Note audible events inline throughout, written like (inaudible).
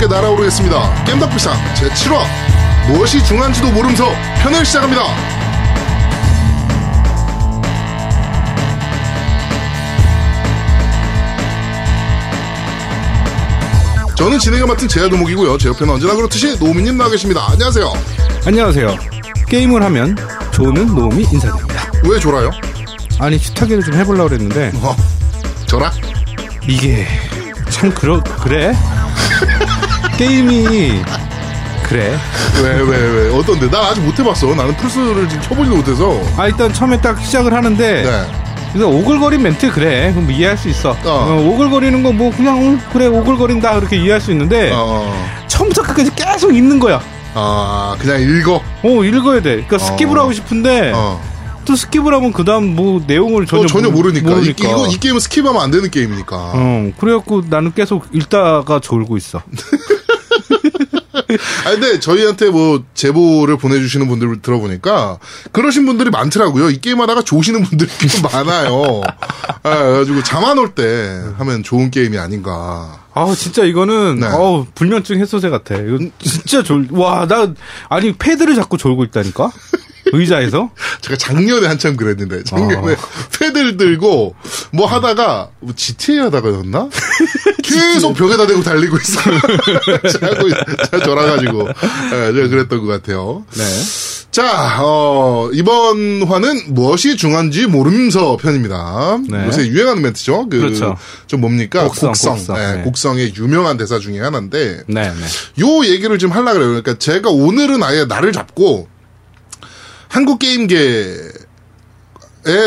함께 날아오르겠습니다. 게임 덕비상 제7화 무엇이 중요한지도 모름서 편을 시작합니다. 저는 진행을 맡은 제야도목이고요. 제 옆에는 언제나 그렇듯이 노미님 나와 계십니다. 안녕하세요. 안녕하세요. 게임을 하면 조는 노움이 인사드립니다. 왜 졸아요? 아니 식탁기를 좀 해보려고 그랬는데 어, 저라? 이게 참 그러 그래 게임이 그래. 왜, 왜, 왜? 어떤데? 나 아직 못 해봤어. 나는 플스를 지금 켜보지도 못해서. 아 일단 처음에 딱 시작을 하는데 네. 그래서 오글거린 멘트 그래 그럼 이해할 수 있어. 어. 어, 오글거리는 거 뭐 그냥 응, 그래 오글거린다 그렇게 이해할 수 있는데 어, 처음부터 끝까지 계속 읽는 거야. 아, 그냥 읽어. 어 읽어야 돼. 그러니까 skip을 어. 하고 싶은데 어. 또 skip을 하면 그 다음 뭐 내용을 전혀, 어, 전혀 모르- 모르니까. 이, 이거, 이 게임은 skip하면 안 되는 게임이니까. 어, 그래갖고 나는 계속 읽다가 졸고 있어. (laughs) (laughs) 아, 근데 저희한테 뭐, 제보를 보내주시는 분들 들어보니까, 그러신 분들이 많더라고요. 이 게임 하다가 조시는 분들이 꽤 (laughs) 많아요. 아, 그래가지고 잠 안 올 때 하면 좋은 게임이 아닌가. 아 진짜 이거는 네. 어우 불면증 해소제 같아. 이거 진짜 졸. 와 나 아니 패드를 잡고 졸고 있다니까 의자에서. (laughs) 제가 작년에 한참 그랬는데, 작년에 어. 패드를 들고, 뭐 하다가, 뭐 GTA 하다가였나? (laughs) 계속 벽에다 대고 달리고 있어. 자고, (laughs) 있- 자, 졸아가지고. 예, 제가 그랬던 것 같아요. 네. 자, 어, 이번 화는 무엇이 중요한지 모름서 편입니다. 네. 요새 유행하는 멘트죠. 그, 그렇죠. 좀 뭡니까? 곡성, 곡성. 곡성. 예, 네. 곡성의 유명한 대사 중에 하나인데, 네 네. 요 얘기를 좀 하려고 그래요. 그러니까 제가 오늘은 아예 나를 잡고 한국 게임계에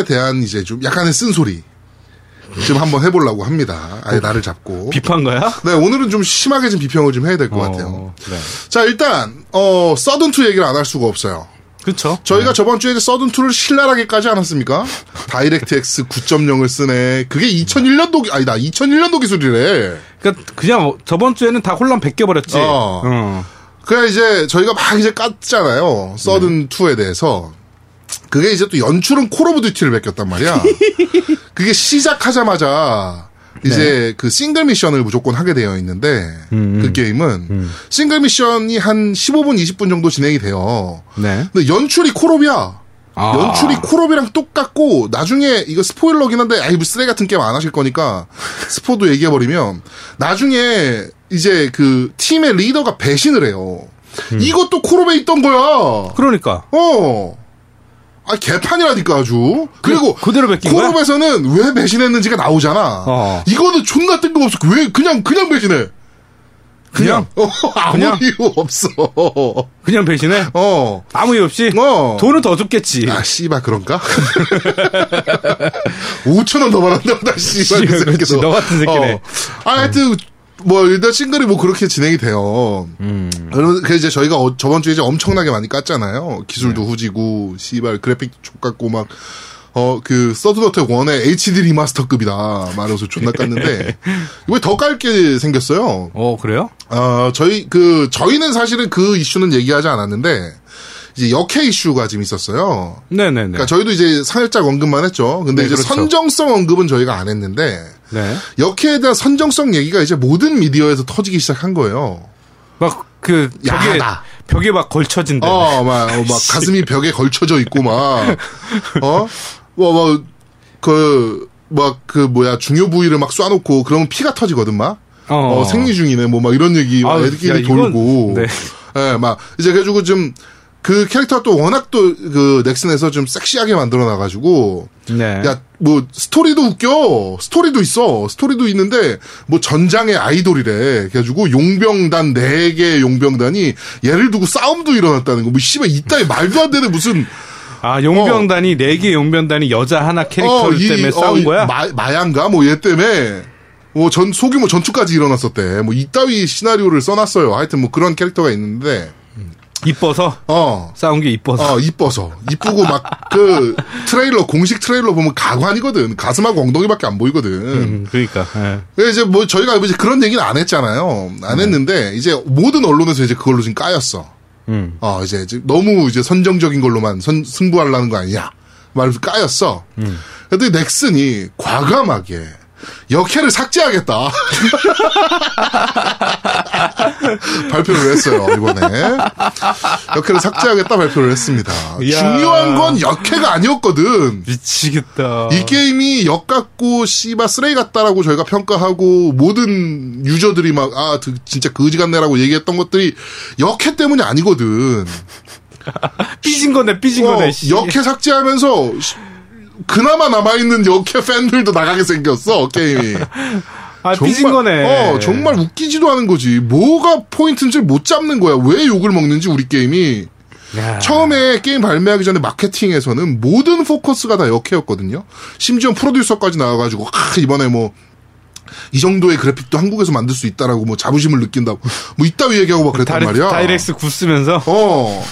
대한 이제 좀 약간의 쓴소리 좀 한번 해보려고 합니다. 아예 나를 잡고. 비판가야? 네, 오늘은 좀 심하게 좀 비평을 좀 해야 될 것 같아요. 어, 네. 자, 일단, 어, 서든2 얘기를 안 할 수가 없어요. 그렇죠. 저희가 저번 주에 서든2를 신랄하게 까지 않았습니까? 다이렉트 X 9.0을 쓰네. 그게 2001년도, 아니다, 2001년도 기술이래. 그러니까 그냥 어, 저번 주에는 다 혼란 베껴버렸지. 어. 어. 그래 이제 저희가 막 이제 깠잖아요. Sudden 2에 대해서. 그게 이제 또 연출은 Call of Duty를 베꼈단 말이야. (laughs) 그게 시작하자마자 이제 그 싱글 미션을 무조건 하게 되어 있는데 그 게임은 싱글 미션이 한 15분 20분 정도 진행이 돼요. 네. 근데 연출이 콜옵이야. 아. 연출이 콜옵이랑 똑같고 나중에 이거 스포일러긴 한데 아이 뭐 쓰레기 같은 게임 안 하실 거니까 스포도 얘기해 버리면 나중에 이제 그 팀의 리더가 배신을 해요. 이것도 콜옵에 있던 거야. 그러니까 어. 아 개판이라니까 아주. 그리고 그- 그대로 베낀 거야? 콜옵에서는 왜 배신했는지가 나오잖아. 어. 이거는 존나 뜬금없어. 왜 그냥 그냥 배신해? 그냥, 어, 아무 그냥? 이유 없어. 그냥 배신해. 어. 아무 이유 없이 어. 돈은 더 줬겠지. 아, 씨발, 그런가? (laughs) 5천원 더 받았나 보다, 씨발. 그 새끼도. 너 같은 새끼네. 어. 아, 하여튼, 뭐, 일단 싱글이 뭐 그렇게 진행이 돼요. 음. 그러면, 그 이제 저희가 어- 저번 주에 이제 엄청나게 많이 깠잖아요. 기술도 네. 후지고, 씨발, 그래픽도 족같고, 막, 어, 그, 서든어택 1의 HD 리마스터급이다. 말해서 존나 깠는데, (laughs) 이번에 더 깔게 생겼어요. 어 그래요? 어, 저희, 그, 저희는 사실은 그 이슈는 얘기하지 않았는데, 이제 역해 이슈가 지금 있었어요. 네네네. 그러니까 저희도 이제 살짝 언급만 했죠. 근데 네, 이제 그렇죠. 선정성 언급은 저희가 안 했는데, 네. 여캐에 대한 선정성 얘기가 이제 모든 미디어에서 터지기 시작한 거예요. 막 그 벽에 야하다. 벽에 막 걸쳐진대. 어, 막, 어, 막 가슴이 벽에 걸쳐져 있고 막, (laughs) 어, 뭐, 뭐, 그, 막, 그, 뭐야, 중요 부위를 막 쏴놓고, 그러면 피가 터지거든, 막. 어. 어, 생리 중이네, 뭐, 막 이런 얘기, 막 아우, 애들끼리 야, 돌고. 네. 예, 막, 이제 그래가지고 좀, 그 캐릭터가 또 워낙 또, 그, 넥슨에서 좀 섹시하게 만들어 놔가지고, 네. 야, 뭐, 스토리도 웃겨. 스토리도 있어. 스토리도 있는데, 뭐, 전장의 아이돌이래. 그래가지고, 용병단, 네 개의 용병단이, 얘를 두고 싸움도 일어났다는 거. 뭐, 씨발, 이따위 말도 안 되는 무슨, 아 용병단이 네 개 용병단이 여자 하나 캐릭터 어, 이- 때문에 어, 싸운 이 거야? 마, 미얀가? 뭐, 얘 때문에, 뭐, 전, 소규모 전투까지 일어났었대. 뭐, 이따위 시나리오를 써놨어요. 하여튼 뭐, 그런 캐릭터가 있는데, 이뻐서 어, 싸운 게 이뻐서. 어, 이뻐서. 이쁘고 막, 그, 트레일러, 공식 트레일러 보면 가관이거든. 가슴하고 엉덩이밖에 안 보이거든. 음, 그러니까. 예. 이제 뭐 저희가 이제 그런 얘기는 안 했잖아요. 안 했는데 이제 모든 언론에서 이제 그걸로 지금 까였어. 음. 어 이제 너무 이제 선정적인 걸로만 선, 승부하려는 거 아니냐. 말해서 까였어. 그랬더니 넥슨이 과감하게 역해를 삭제하겠다. (laughs) 발표를 했어요, 이번에. 역해를 삭제하겠다 발표를 했습니다. 이야. 중요한 건 역해가 아니었거든. 미치겠다. 이 게임이 역 같고 씨바 쓰레기 같다라고 저희가 평가하고 모든 유저들이 막 아 진짜 거지 같네라고 얘기했던 것들이 역해 때문이 아니거든. 삐진 거네, 삐진 어, 거네. 씨. 역해 삭제하면서 시- 그나마 남아있는 역해 팬들도 나가게 생겼어 게임이. (laughs) 아, 삐진 거네. 어 정말 웃기지도 않은 거지. 뭐가 포인트인지 못 잡는 거야. 왜 욕을 먹는지 우리 게임이. 야. 처음에 게임 발매하기 전에 마케팅에서는 모든 포커스가 다 역해였거든요. 심지어 프로듀서까지 나와가지고 아, 이번에 뭐 이 정도의 그래픽도 한국에서 만들 수 있다라고 뭐 자부심을 느낀다고 뭐 이따위 얘기하고 막 그랬단 다이렉, 말이야. DirectX 구 쓰면서. 어.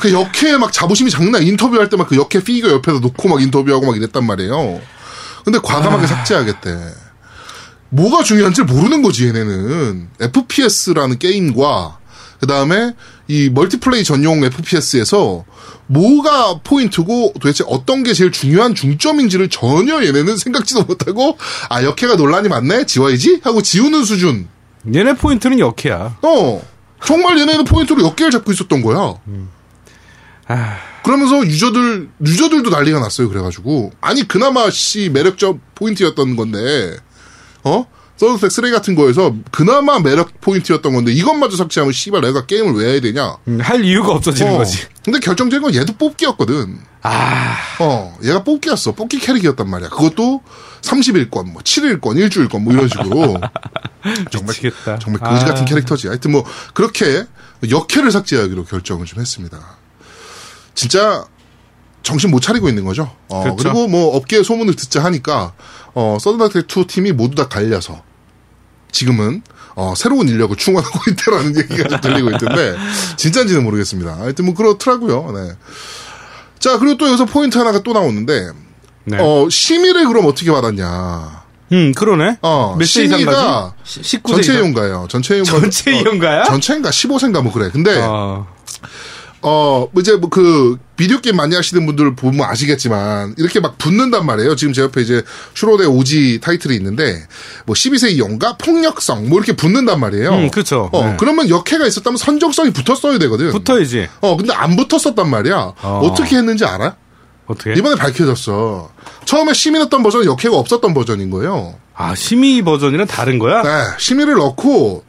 그 여캐 막 자부심이 장난 인터뷰할 때 막 그 여캐 피규어 옆에다 놓고 막 인터뷰하고 막 이랬단 말이에요. 근데 과감하게 삭제하겠대. 뭐가 중요한지 모르는 거지 얘네는 FPS라는 게임과 그 다음에 이 multiplay 전용 FPS에서 뭐가 포인트고 도대체 어떤 게 제일 중요한 중점인지를 전혀 얘네는 생각지도 못하고 아 여캐가 논란이 많네 지워야지 하고 지우는 수준 얘네 포인트는 여캐야. 어. 정말 얘네는 포인트로 여캐를 잡고 있었던 거야. 아, 그러면서 유저들, 유저들도 난리가 났어요. 그래가지고. 아니, 그나마 씨 매력적 포인트였던 건데, 어? 서든어택 쓰레기 같은 거에서 그나마 매력 포인트였던 건데, 이것마저 삭제하면 씨발 내가 게임을 왜 해야 되냐? 음, 할 이유가 없어지는 어. 거지. 근데 결정적인 건 얘도 뽑기였거든. 아, 어, 얘가 뽑기였어. 뽑기 캐릭이었단 말이야. 그것도 30일권, 뭐 7일권, 일주일권, 뭐 이런 식으로. (laughs) 정말 미치겠다. 정말 거지 같은 아. 캐릭터지. 하여튼 뭐 그렇게 역해를 삭제하기로 결정을 좀 했습니다. 진짜 정신 못 차리고 있는 거죠. 어, 그렇죠. 그리고 뭐 업계의 소문을 듣자 하니까 어, 서든어택 2 팀이 모두 다 갈려서 지금은 어, 새로운 인력을 충원하고 (laughs) 있다라는 얘기가 좀 들리고 있던데 진짜인지는 모르겠습니다. 하여튼 뭐 그렇더라고요. 네. 자 그리고 또 여기서 포인트 하나가 또 나오는데 네. 어, 심의를 그럼 어떻게 받았냐? 음, 그러네. 어, 심의가 가지? 19세 전체? 이용가예요. 전체 이용가. 전체 이용가야? 전체인가 15세인가 뭐 그래. 근데 어, 어. 이제 뭐 그 비디오 게임 많이 하시는 분들 보면 아시겠지만 이렇게 막 붙는단 말이에요. 지금 제 옆에 이제 슈로데 오지 타이틀이 있는데 뭐 12세 이용가 폭력성 뭐 이렇게 붙는단 말이에요. 음, 그쵸. 어, 네. 그러면 역해가 있었다면 선정성이 붙었어야 되거든. 붙어야지. 어, 근데 안 붙었었단 말이야. 어. 어. 떻게 했는지 알아? 어떻게? 이번에 밝혀졌어. 처음에 심의했던 버전은 여캐가 없었던 버전인 거예요. 아, 심의 버전이랑 다른 거야? 네, 심의를 넣고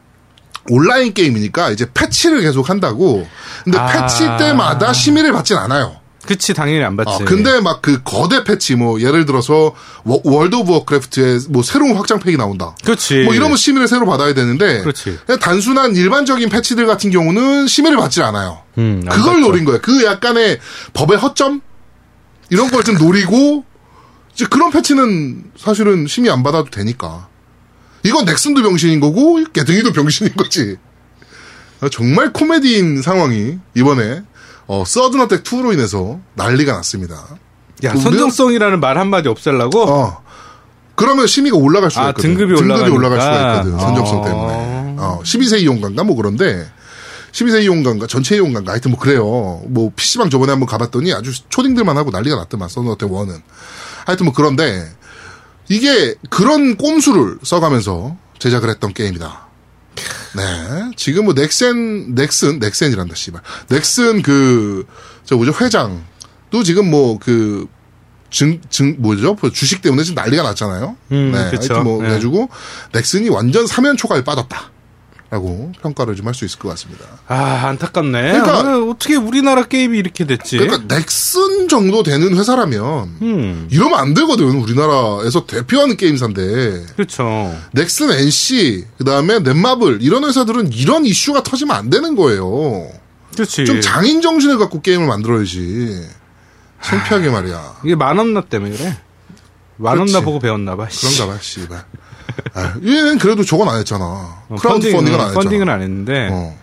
온라인 게임이니까 이제 패치를 계속 한다고. 근데 아. 패치 때마다 심의를 받진 않아요. 그치, 당연히 안 받지. 어, 근데 막 그 거대 패치 뭐 예를 들어서 워- 월드 오브 워크래프트에 뭐 새로운 확장팩이 나온다. 그렇지. 뭐 이러면 심의를 새로 받아야 되는데 그렇지. 단순한 일반적인 패치들 같은 경우는 심의를 받질 않아요. 음, 안 그걸 받죠. 노린 거예요. 그 약간의 법의 허점 이런 걸 좀 노리고 이제 그런 패치는 사실은 심의 안 받아도 되니까. 이건 넥슨도 병신인 거고 개등이도 병신인 거지. 아, 정말 코미디인 상황이 이번에 어, 서든어택 2로 인해서 난리가 났습니다. 야, 선정성이라는 말 한마디 없애려고? 어. 그러면 심의가 올라갈 수가 아, 있거든. 등급이 올라가니까. 올라갈 수가 있거든. 선정성 어. 때문에. 어, 12세 이용가인가 뭐 그런데 12세 이용가인가 전체 이용가인가 하여튼 뭐 그래요. 뭐 PC방 저번에 한번 가봤더니 아주 초딩들만 하고 난리가 났더만 서든어택 1은. 하여튼 뭐 그런데 이게 그런 꼼수를 써가면서 제작을 했던 게임이다. 네. 지금 뭐 넥센, 넥슨, 넥센이란다, 씨발. 넥슨 그, 저 뭐죠, 회장도 지금 뭐 그, 증, 증, 뭐죠? 그 주식 때문에 지금 난리가 났잖아요. 음, 네. 그쵸. 하여튼 뭐, 네. 그래가지고, 넥슨이 완전 사면 초과에 빠졌다. 라고 평가를 좀 할 수 있을 것 같습니다. 아, 안타깝네. 그러니까- 아, 어떻게 우리나라 게임이 이렇게 됐지? 그러니까 넥슨 정도 되는 회사라면, 음, 이러면 안 되거든. 우리나라에서 대표하는 게임사인데. 그렇죠. 넥슨 NC, 그 다음에 넷마블, 이런 회사들은 이런 이슈가 터지면 안 되는 거예요. 그렇지. 좀 장인 정신을 갖고 게임을 만들어야지. 창피하게 말이야. 이게 만원나 때문에 그래. 만원나. 보고 배웠나 봐. 씨. 그런가 봐, 씨발. 아, 얘는 그래도 저건 안 했잖아. 어, 크라우드 펀딩은 안 했잖아. 펀딩은 안 했는데. 어.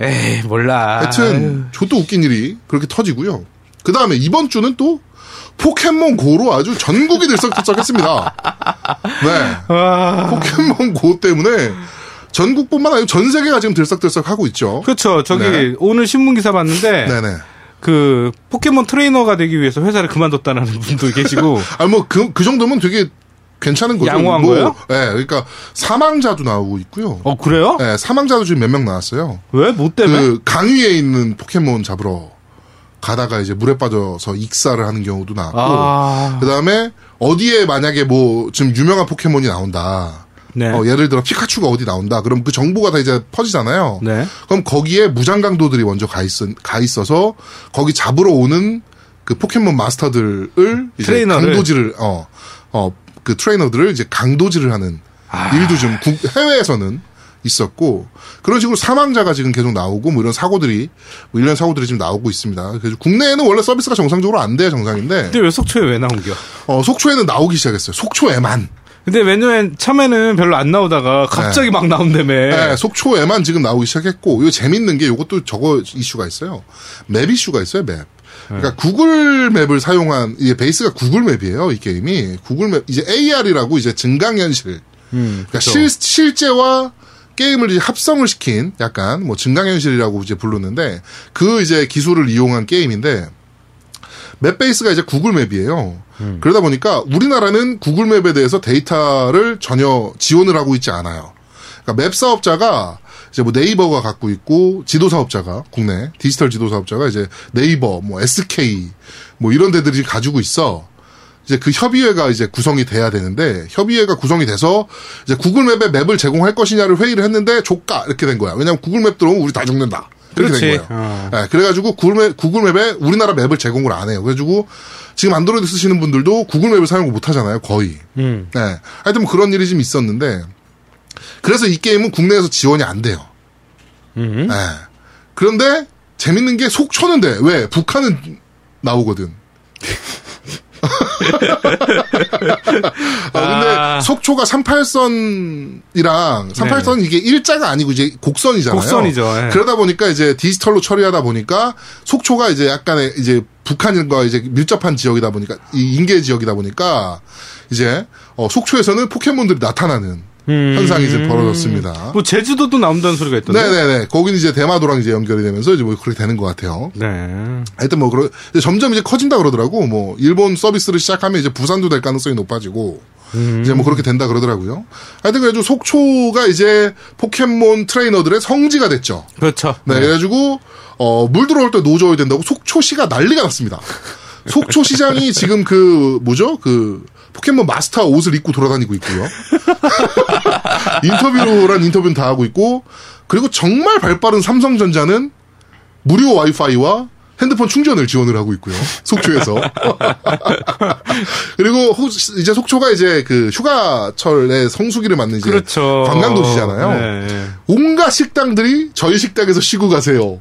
에이, 몰라. 하여튼, 저도 웃긴 일이 그렇게 터지고요. 그 다음에 이번 주는 또 포켓몬 고로 아주 전국이 들썩들썩했습니다. 네. 아, 포켓몬 고 때문에 전국뿐만 아니라 전 세계가 지금 들썩들썩하고 있죠. 그렇죠. 저기 네. 오늘 신문 기사 봤는데 네네. 그 포켓몬 트레이너가 되기 위해서 회사를 그만뒀다는 분도 계시고 (laughs) 아, 뭐, 그, 그 정도면 되게 괜찮은 거죠. 양호한 뭐, 거예요? 예, 그러니까 사망자도 나오고 있고요. 어 그래요? 예, 사망자도 지금 몇 명 나왔어요. 왜? 뭐 때문에? 그 강 위에 있는 포켓몬 잡으러 가다가 이제 물에 빠져서 익사를 하는 경우도 나왔고, 아, 그다음에 어디에 만약에 뭐 지금 유명한 포켓몬이 나온다. 네. 어, 예를 들어 피카츄가 어디 나온다. 그럼 그 정보가 다 이제 퍼지잖아요. 네. 그럼 거기에 무장강도들이 먼저 가, 있, 가 있어서 거기 잡으러 오는 그 포켓몬 마스터들을 트레이너를. 강도질을 어, 어, 그 트레이너들을 이제 강도질을 하는 아. 일도 좀 국- 해외에서는 있었고 그런 식으로 사망자가 지금 계속 나오고 뭐 이런 사고들이 뭐 이런 사고들이 지금 나오고 있습니다. 그래서 국내에는 원래 서비스가 정상적으로 안 돼야 정상인데 근데 왜 속초에 왜 나온겨? 어, 속초에는 나오기 시작했어요. 속초에만. 근데 왜냐면 처음에는 별로 안 나오다가 갑자기 막 나온다며. 네, 속초에만 지금 나오기 시작했고, 이거 재밌는 게 이것도 저거 이슈가 있어요. 맵 이슈가 있어요, 맵. 그러니까 구글 맵을 사용한, 이게 베이스가 구글 맵이에요, 이 게임이. 구글 맵, 이제 AR이라고 이제 증강현실. 음, 그러니까. 실, 실제와 게임을 이제 합성을 시킨 약간 뭐 증강현실이라고 이제 부르는데 그 이제 기술을 이용한 게임인데 map 베이스가 이제 구글 맵이에요. 그러다 보니까 우리나라는 구글 맵에 대해서 데이터를 전혀 지원을 하고 있지 않아요. 그러니까 map 사업자가 이제 뭐 네이버가 갖고 있고 지도 사업자가 국내 디지털 지도 사업자가 이제 네이버 뭐 SK 뭐 이런 데들이 가지고 있어. 이제 그 협의회가 이제 구성이 돼야 되는데 협의회가 구성이 돼서 이제 구글 맵에 map을 제공할 것이냐를 회의를 했는데 조까 이렇게 된 거야. 왜냐하면 구글 맵 들어오면 우리 다 죽는다. 이렇게 그렇지. 된 거예요. 어. 네, 그래가지고 구글, 맵, 구글 맵에 우리나라 map을 제공을 안 해요. 그래가지고 지금 안드로이드 쓰시는 분들도 구글 맵을 사용을 못 하잖아요. 거의. 음. 네. 하여튼 뭐 그런 일이 좀 있었는데 그래서 이 게임은 국내에서 지원이 안 돼요. 음. 네. 그런데 재밌는 게 속초는 돼. 왜? 북한은 나오거든. 아, 근데 아. 속초가 38선이랑 38선 이게 일자가 아니고 이제 곡선이잖아요. 곡선이죠, 예. 그러다 보니까 이제 디지털로 처리하다 보니까 속초가 이제 약간의 이제 북한과 이제 밀접한 지역이다 보니까 이 인계 지역이다 보니까 이제 어, 속초에서는 포켓몬들이 나타나는 음. 현상이 이제 벌어졌습니다. 뭐 제주도도 나온다는 소리가 있던데. 네네네. 거기는 이제 대마도랑 이제 연결이 되면서 이제 뭐 그렇게 되는 것 같아요. 네. 하여튼 뭐 그러 점점 이제 커진다 그러더라고. 뭐 일본 서비스를 시작하면 이제 부산도 될 가능성이 높아지고 이제 뭐 그렇게 된다 그러더라고요. 하여튼 그래가지고 속초가 이제 포켓몬 트레이너들의 성지가 됐죠. 그렇죠. 네, 그래가지고 어, 물 들어올 때 노져야 된다고 속초시가 난리가 났습니다. 속초 시장이 지금 그 뭐죠? 그 포켓몬 마스터 옷을 입고 돌아다니고 있고요. (laughs) 인터뷰란 인터뷰는 다 하고 있고 그리고 정말 발빠른 삼성전자는 무료 와이파이와 핸드폰 충전을 지원을 하고 있고요. 속초에서. (laughs) 그리고 호- 이제 속초가 이제 그 휴가철에 성수기를 맞는 이제 그렇죠. 관광 도시잖아요. 네, 네. 온갖 식당들이 저희 식당에서 쉬고 가세요.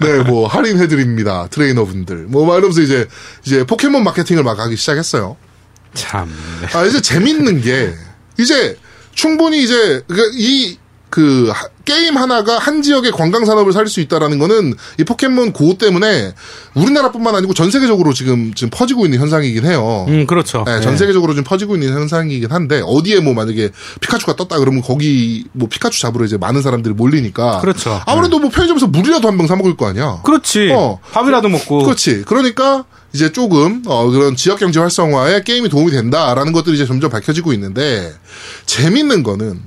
네, 뭐 할인해드립니다. 트레이너분들. 뭐 말하면서 이제 이제 포켓몬 마케팅을 막 하기 시작했어요. 참. 네. 아 이제 재밌는 게 이제 충분히 이제 이그 게임 하나가 한 지역의 관광 산업을 살릴 수 있다라는 거는 이 포켓몬 고 때문에 우리나라뿐만 아니고 전 세계적으로 지금 지금 퍼지고 있는 현상이긴 해요. 음, 그렇죠. 네, 전 세계적으로 좀 퍼지고 있는 현상이긴 한데 어디에 뭐 만약에 피카츄가 떴다 그러면 거기 뭐 피카츄 잡으러 이제 많은 사람들이 몰리니까 그렇죠. 아무래도 뭐 편의점에서 물이라도 한 병 사 먹을 거 아니야. 그렇지. 어. 밥이라도 먹고. 그렇지. 그러니까 이제 조금 어, 그런 지역 경제 활성화에 게임이 도움이 된다라는 것들이 이제 점점 밝혀지고 있는데 재밌는 거는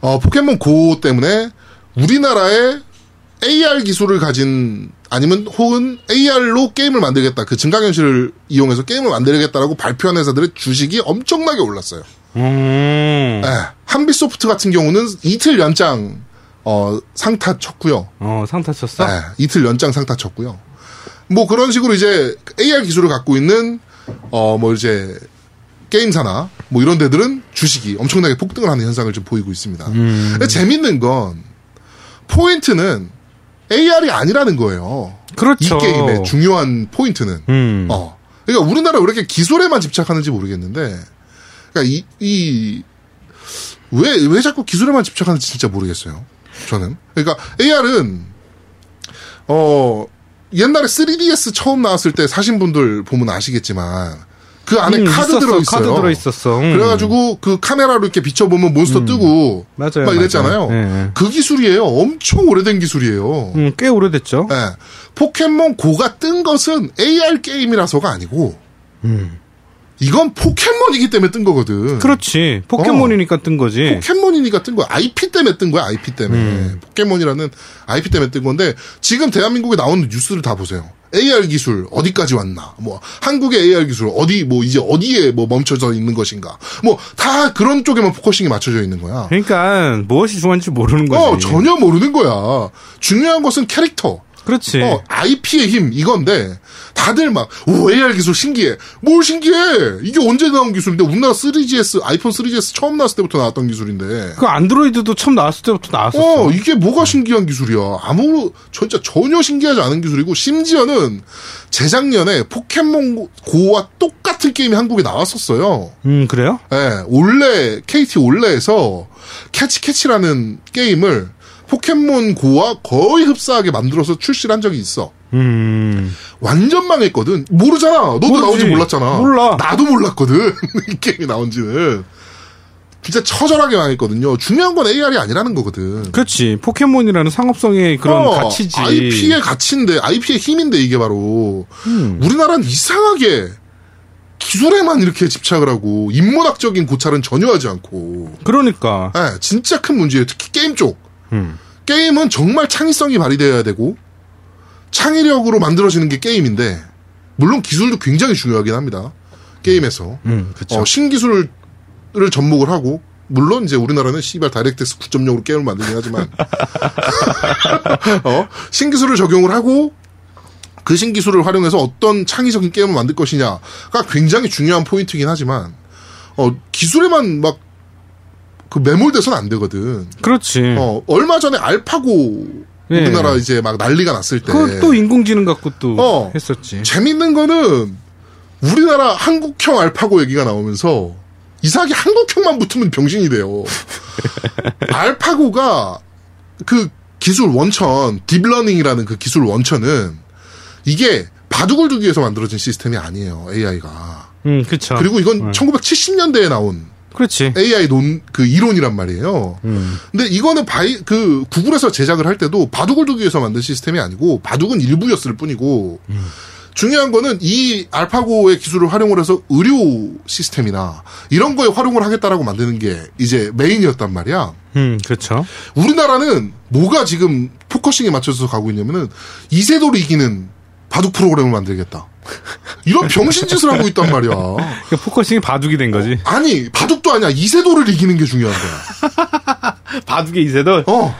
어, 포켓몬 고 때문에 우리나라의 AR 기술을 가진 아니면 혹은 AR로 게임을 만들겠다 그 증강현실을 이용해서 게임을 만들겠다라고 발표한 회사들의 주식이 엄청나게 올랐어요. 음. 예, 한빛소프트 같은 경우는 이틀 연장 어, 상타 쳤고요. 어, 상타 쳤어? 네, 이틀 연장 상타 쳤고요. 뭐 그런 식으로 이제 AR 기술을 갖고 있는 어 뭐 이제 게임사나 뭐 이런 데들은 주식이 엄청나게 폭등을 하는 현상을 좀 보이고 있습니다. 근데 재밌는 건 포인트는 AR이 아니라는 거예요. 그렇죠. 이 게임의 중요한 포인트는 음. 어. 그러니까 우리나라 왜 이렇게 기술에만 집착하는지 모르겠는데, 그러니까 이, 이, 왜, 왜 자꾸 기술에만 집착하는지 진짜 모르겠어요. 저는. 그러니까 AR은, 어, 옛날에 3DS 처음 나왔을 때 사신 분들 보면 아시겠지만, 그 안에 음, 카드 있었어. 들어 있어요. 카드 들어 있었어. 음. 그래가지고 그 카메라로 이렇게 비춰보면 몬스터 뜨고, 맞아요, 막 이랬잖아요. 예. 그 기술이에요. 엄청 오래된 기술이에요. 음, 꽤 오래됐죠. 예. 포켓몬 고가 뜬 것은 AR 게임이라서가 아니고, 음. 이건 포켓몬이기 때문에 뜬 거거든. 그렇지. 포켓몬이니까 뜬 거지. 포켓몬이니까 뜬 거야. IP 때문에 뜬 거야. IP 때문에. 음. 포켓몬이라는 IP 때문에 뜬 건데 지금 대한민국에 나오는 뉴스를 다 보세요. AR 기술 어디까지 왔나? 뭐 한국의 AR 기술 어디 뭐 이제 어디에 뭐 멈춰져 있는 것인가? 뭐 다 그런 쪽에만 focusing이 맞춰져 있는 거야. 그러니까 무엇이 중요한지 모르는 거지. 어 전혀 모르는 거야. 중요한 것은 캐릭터. 그렇지. 어, IP의 힘 이건데 다들 막 오, AR 기술 신기해. 뭘 신기해? 이게 언제 나온 기술인데 우리나라 3GS 아이폰 3GS 처음 나왔을 때부터 나왔던 기술인데. 그 안드로이드도 처음 나왔을 때부터 나왔었어. 어, 이게 뭐가 신기한 기술이야. 아무 진짜 전혀 신기하지 않은 기술이고 심지어는 재작년에 포켓몬 고와 똑같은 게임이 한국에 나왔었어요. 음, 그래요? 예, 올레 KT 올레에서 캐치 캐치라는 게임을 포켓몬 고와 거의 흡사하게 만들어서 출시를 한 적이 있어. 음. 완전 망했거든. 모르잖아. 너도 모르지. 나온지 몰랐잖아. 몰라. 나도 몰랐거든. (laughs) 이 게임이 나온지는. 진짜 처절하게 망했거든요. 중요한 건 AR이 아니라는 거거든. 그렇지. 포켓몬이라는 상업성의 그런 어, 가치지. IP의 가치인데, IP의 힘인데, 이게 바로. 음. 우리나라는 이상하게 기술에만 이렇게 집착을 하고, 인문학적인 고찰은 전혀 하지 않고. 그러니까. 예, 진짜 큰 문제예요. 특히 게임 쪽. 음. 게임은 정말 창의성이 발휘되어야 되고, 창의력으로 만들어지는 게 게임인데, 물론 기술도 굉장히 중요하긴 합니다. 게임에서. 음, 그렇죠. 어, 신기술을 접목을 하고, 물론 이제 우리나라는 씨발 다이렉트스 9.0으로 게임을 만들긴 하지만, (laughs) 어, 신기술을 적용을 하고, 그 신기술을 활용해서 어떤 창의적인 게임을 만들 것이냐가 굉장히 중요한 포인트긴 하지만, 어, 기술에만 막, 그 매몰돼서는 안 되거든. 그렇지. 어, 얼마 전에 알파고 예. 우리나라 이제 막 난리가 났을 때. 그거 또 인공지능 갖고 또 어. 했었지. 재밌는 거는 우리나라 한국형 알파고 얘기가 나오면서 이상하게 한국형만 붙으면 병신이 돼요. (laughs) 알파고가 그 기술 원천, deep learning이라는 그 기술 원천은 이게 바둑을 두기 위해서 만들어진 시스템이 아니에요, AI가. 음, 그쵸. 그리고 이건 1970년대에 나온 그렇지. AI 논, 그 이론이란 말이에요. 음. 근데 이거는 바이, 그, 구글에서 제작을 할 때도 바둑을 두기 위해서 만든 시스템이 아니고, 바둑은 일부였을 뿐이고, 중요한 거는 이 알파고의 기술을 활용을 해서 의료 시스템이나 이런 거에 활용을 하겠다라고 만드는 게 이제 메인이었단 말이야. 음, 그렇죠. 우리나라는 뭐가 지금 focusing에 맞춰서 가고 있냐면은 이세돌이 이기는 바둑 프로그램을 만들겠다. 이런 병신짓을 하고 있단 말이야. 그러니까 focusing이 바둑이 된 거지. 아니, 바둑도 아니야. 이세돌을 이기는 게 중요한 거야. (laughs) 바둑의 이세돌? 어.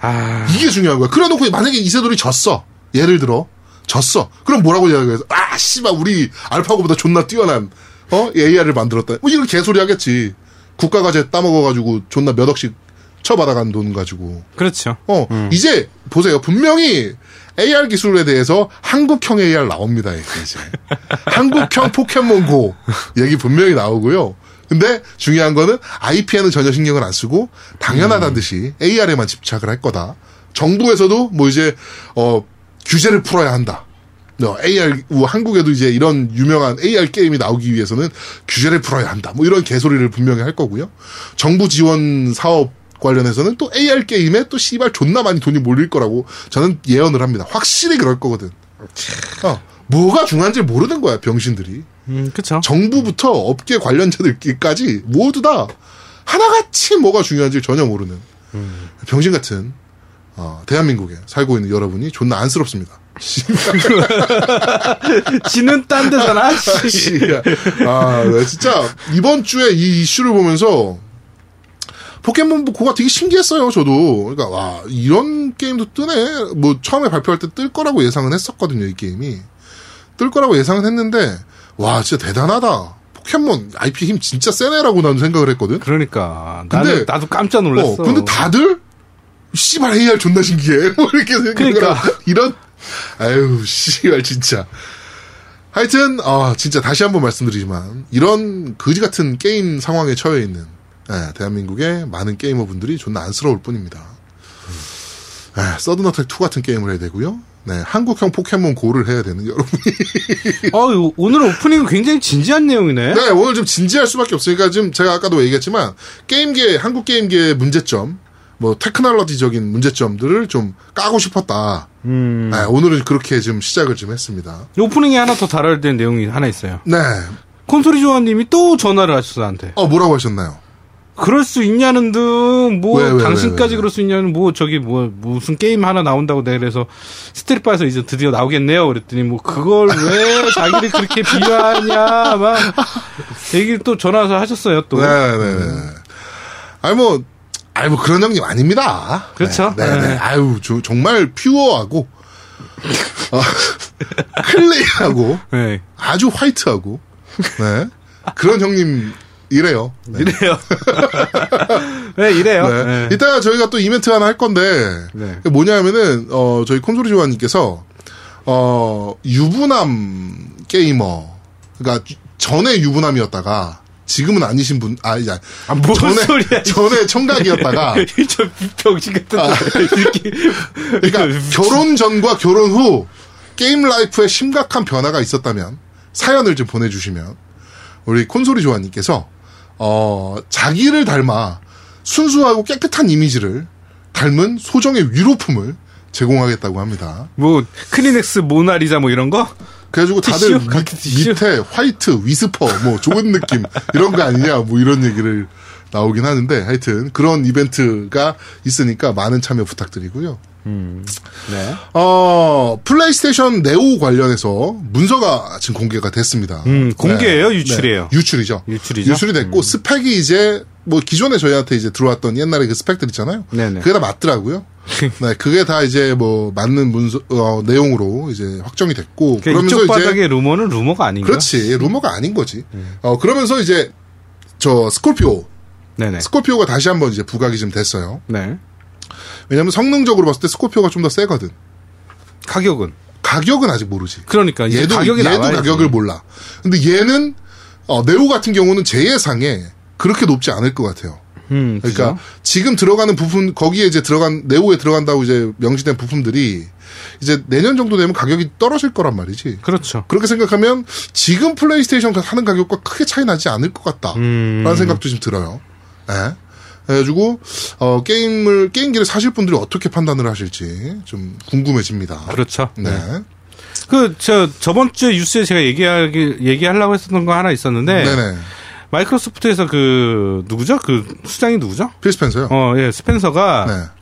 아, 이게 중요한 거야. 그래 놓고 만약에 이세돌이 졌어. 예를 들어. 졌어. 그럼 뭐라고 이야기해서 아, 씨발 우리 알파고보다 존나 뛰어난 어? AI를 만들었다. 뭐 이런 개소리 하겠지. 국가 과제 따먹어 가지고 존나 몇 억씩 쳐받아간 돈 가지고. 그렇죠. 어, 이제 보세요. 분명히 AR 기술에 대해서 (laughs) 한국형 AR 나옵니다. 이제. 한국형 포켓몬고 얘기 분명히 나오고요. 근데 중요한 거는 IP에는 전혀 신경을 안 쓰고 당연하다는 듯이 AR에만 집착을 할 거다. 정부에서도 뭐 이제 어 규제를 풀어야 한다. 어, AR 뭐 한국에도 이제 이런 유명한 AR 게임이 나오기 위해서는 규제를 풀어야 한다. 뭐 이런 개소리를 분명히 할 거고요. 정부 지원 사업 관련해서는 또 AR 게임에 또 씨발 존나 많이 돈이 몰릴 거라고 저는 예언을 합니다. 확실히 그럴 거거든. 어, 뭐가 중요한지 모르는 거야 병신들이. 음, 그쵸. 정부부터 업계 관련자들끼리까지 모두 다 하나같이 뭐가 중요한지 전혀 모르는 병신 같은 어, 대한민국에 살고 있는 여러분이 존나 안쓰럽습니다. (laughs) 지는 딴 데잖아. (laughs) 아, 나 진짜 이번 주에 이 이슈를 보면서 포켓몬 고가 되게 신기했어요, 저도. 그러니까 와, 이런 게임도 뜨네. 뭐 처음에 발표할 때 뜰 거라고 예상은 했었거든요, 이 게임이. 뜰 거라고 예상은 했는데 와, 진짜 대단하다. 포켓몬 IP 힘 진짜 세네라고 나는 생각을 했거든. 그러니까. 근데- 나도, 나도 깜짝 놀랐어. 어, 근데 다들 씨발 AR 존나 신기해. (laughs) 뭐 이렇게 생각을 그러니까. 하고 이런 아유 씨발 진짜. 하여튼 아 진짜 다시 한번 말씀드리지만 이런 거지 같은 게임 상황에 처해 있는 예, 대한민국의 많은 게이머분들이 존나 안쓰러울 뿐입니다. 예, 서든어택 2 같은 게임을 해야 되고요. 네, 한국형 포켓몬 고를 해야 되는 여러분이. 어, (laughs) 이거 오늘 오프닝은 굉장히 진지한 내용이네. 네, 오늘 좀 진지할 수밖에 없으니까 지금 제가 아까도 얘기했지만 게임계 한국 게임계의 문제점, 뭐 테크놀로지적인 문제점들을 좀 까고 싶었다. 음. 네, 오늘은 그렇게 좀 시작을 좀 했습니다. 오프닝에 하나 더 다뤄야 되는 내용이 하나 있어요. 네, 콘솔이 조아님이 또 전화를 하셨어 나한테. 어, 뭐라고 하셨나요? 그럴 수 있냐는 등, 뭐, 왜, 왜, 당신까지 왜, 왜? 그럴 수 있냐는, 뭐, 저기, 뭐, 무슨 게임 하나 나온다고 내가 그래서 스트릿바에서 이제 드디어 나오겠네요. 그랬더니, 뭐, 그걸 왜 (laughs) 자기를 그렇게 비하하냐, 막, 얘기를 또 전화 와서 하셨어요, 또. 네네네. 아니, 뭐, 아니, 뭐, 그런 형님 아닙니다. 그렇죠. 네, 네. 네. 아유, 저, 정말 퓨어하고, 어, 클레이하고, 네. 아주 화이트하고, 네. 그런 형님 이래요. 네. 이래요. (laughs) 네, 이래요. 네. 네. 이따가 저희가 또 이벤트 하나 할 건데, 네. 그게 뭐냐면은, 어, 저희 콘솔이 조아님께서, 어, 유부남 게이머, 그러니까 전에 유부남이었다가, 지금은 아니신 분, 아, 이제, 아, 뭔 전에, 소리야. 전에 청각이었다가, 저 병신 같은 아. 그러니까 결혼 전과 결혼 후 게임 라이프에 심각한 변화가 있었다면 사연을 좀 보내주시면 우리 콘솔이 조아님께서 어 자기를 닮아 순수하고 깨끗한 이미지를 닮은 소정의 위로품을 제공하겠다고 합니다. 뭐, 크리넥스 모나리자 뭐 이런 거? 그래가지고 다들 티슈? 티슈? 밑에 화이트, 위스퍼, 뭐 좋은 느낌 이런 거 아니냐 뭐 이런 얘기를 나오긴 하는데 하여튼 그런 이벤트가 있으니까 많은 참여 부탁드리고요. 네. 어, 플레이스테이션 네오 관련해서 문서가 지금 공개가 됐습니다. 음, 공개예요? 유출이에요? 네, 유출이죠. 유출이죠? 음. 유출이 됐고 스펙이 이제 뭐 기존에 저희한테 이제 들어왔던 옛날에 그 스펙들 있잖아요. 네네. 그게 다 맞더라고요. (laughs) 네, 그게 다 이제 뭐 맞는 문서 어, 내용으로 이제 확정이 됐고 그러니까 그러면서 이쪽 이제 바닥의 루머는 루머가 아닌가? 그렇지 루머가 아닌 거지. 음. 어 그러면서 이제 저 스콜피오 네네. 스콜피오가 다시 한번 이제 부각이 좀 됐어요. 네. 왜냐하면 성능적으로 봤을 때 스콜피오가 좀 더 세거든. 가격은? 가격은 아직 모르지. 그러니까 얘도 가격이 얘도 나와야지. 가격을 몰라. 근데 얘는 어, 네오 같은 경우는 제 예상에 그렇게 높지 않을 것 같아요. 음, 그러니까 그죠? 지금 들어가는 부품 거기에 이제 들어간 네오에 들어간다고 이제 명시된 부품들이 이제 내년 정도 되면 가격이 떨어질 거란 말이지. 그렇죠. 그렇게 생각하면 지금 플레이스테이션 하는 가격과 크게 차이 나지 않을 것 같다라는 음. 생각도 좀 들어요. 예. 그래가지고 어, 게임을 게임기를 사실 분들이 어떻게 판단을 하실지 좀 궁금해집니다. 그렇죠. 네. 그, 저, 저번 주에 뉴스에 제가 얘기하기, 얘기하려고 했었던 거 하나 있었는데. 네네. 마이크로소프트에서 그, 누구죠? 그, 수장이 누구죠? 필 스펜서요. 어, 예, 스펜서가. 네.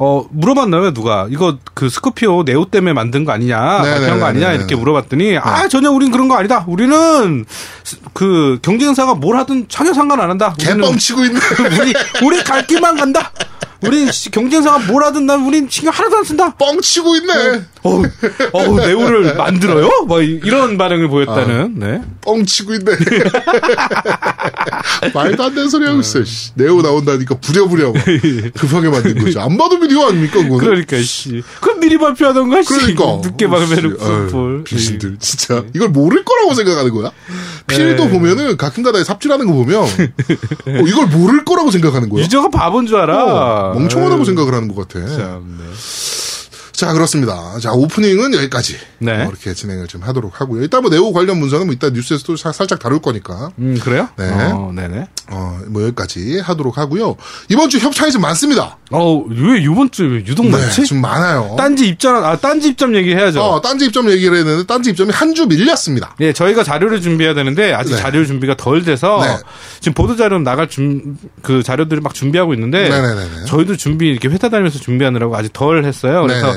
어, 물어봤나요, 누가? 이거 그 스코피오 네오 때문에 만든 거 아니냐? 네네네네. 발표한 거 아니냐? 이렇게 물어봤더니, 아, 전혀 우린 그런 거 아니다. 우리는 스- 그 경쟁사가 뭘 하든 전혀 상관 안 한다. 개뻥치고 있네. (laughs) 우리, 우리 갈 길만 간다. 우린 시- 경쟁사가 뭘 하든 난 우린 신경 하나도 안 쓴다. 뻥치고 있네. 어우, 어우, 네오를 (laughs) 만들어요? 뭐, 이- 이런 반응을 보였다는, 네. 뻥치고 있네. (laughs) 말도 안 되는 소리 하고 있어. 씨. 네오 나온다니까 부랴부랴 막 (laughs) 급하게 만든 거죠. 안 봐도 비디오 아닙니까 그거는? 그러니까, 씨. 그럼 미리 발표하던가, 씨. 그러니까. 늦게 어, 막으면은 씨. 아유, 풋볼. 귀신들 진짜 이걸 모를 거라고 생각하는 거야. 필도 네. 보면은 가끔가다 삽질하는 거 보면 어, 이걸 모를 거라고 생각하는 거야. 유저가 바본 줄 알아. 어, 멍청하다고 생각을 하는 것 같아. 참, 네. 자 그렇습니다. 자 오프닝은 여기까지 네. 어, 이렇게 진행을 좀 하도록 하고요. 이따 뭐 네오 관련 문서는 뭐 이따 뉴스에서도 사- 살짝 다룰 거니까 음, 그래요? 네. 어, 네네. 어, 뭐 여기까지 하도록 하고요. 이번 주 협찬이 좀 많습니다. 어, 왜 이번 주에 왜 유독 네, 많지? 좀 많아요. 딴지 입점, 아, 딴지 입점 얘기해야죠. 어, 딴지 입점 얘기를 했는데 딴지 입점이 한 주 밀렸습니다. 예, 저희가 자료를 준비해야 되는데 아직 네. 자료 준비가 덜 돼서 네. 지금 보도 자료 나갈 준 그 자료들을 막 준비하고 있는데 네네네네. 저희도 준비 이렇게 회사 다니면서 준비하느라고 아직 덜 했어요. 그래서.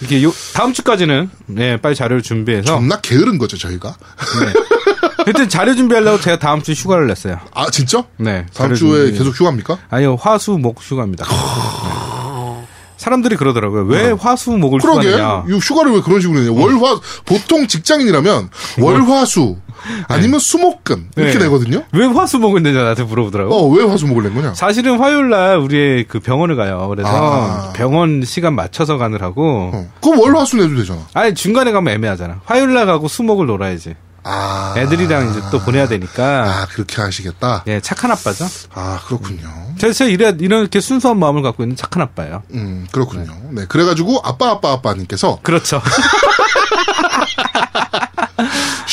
이렇게 요, 다음 주까지는 네, 빨리 자료를 준비해서 존나 게으른 거죠, 저희가. 하여튼 자료 준비하려고 제가 다음 주에 휴가를 냈어요. 아, 진짜? 네. 다음 주에 준비. 계속 휴가입니까? 아니요, 화수목 휴가입니다. 네. 사람들이 그러더라고요. 왜 화수목을 그러게. 휴가느냐? 이 휴가를 왜 그런 식으로 내냐. 월화, 보통 직장인이라면 월화수, 아니면 수목금, 이렇게 네. 내거든요? 왜 화수목을 내냐 나한테 물어보더라고. 어, 왜 화수목을 낸 거냐? 사실은 화요일 날 우리 그 병원을 가요. 그래서 아. 병원 시간 맞춰서 가느라고. 어. 그럼 월화수 내도 되잖아. 아니 중간에 가면 애매하잖아. 화요일 날 가고 수목을 놀아야지. 아. 애들이랑 이제 또 보내야 되니까. 아, 그렇게 하시겠다? 예, 착한 아빠죠. 아, 그렇군요. 제가 제가 이래 이렇게 순수한 마음을 갖고 있는 착한 아빠예요. 음, 그렇군요. 네. 그래가지고, 아빠, 아빠, 아빠님께서, 그렇죠. (laughs)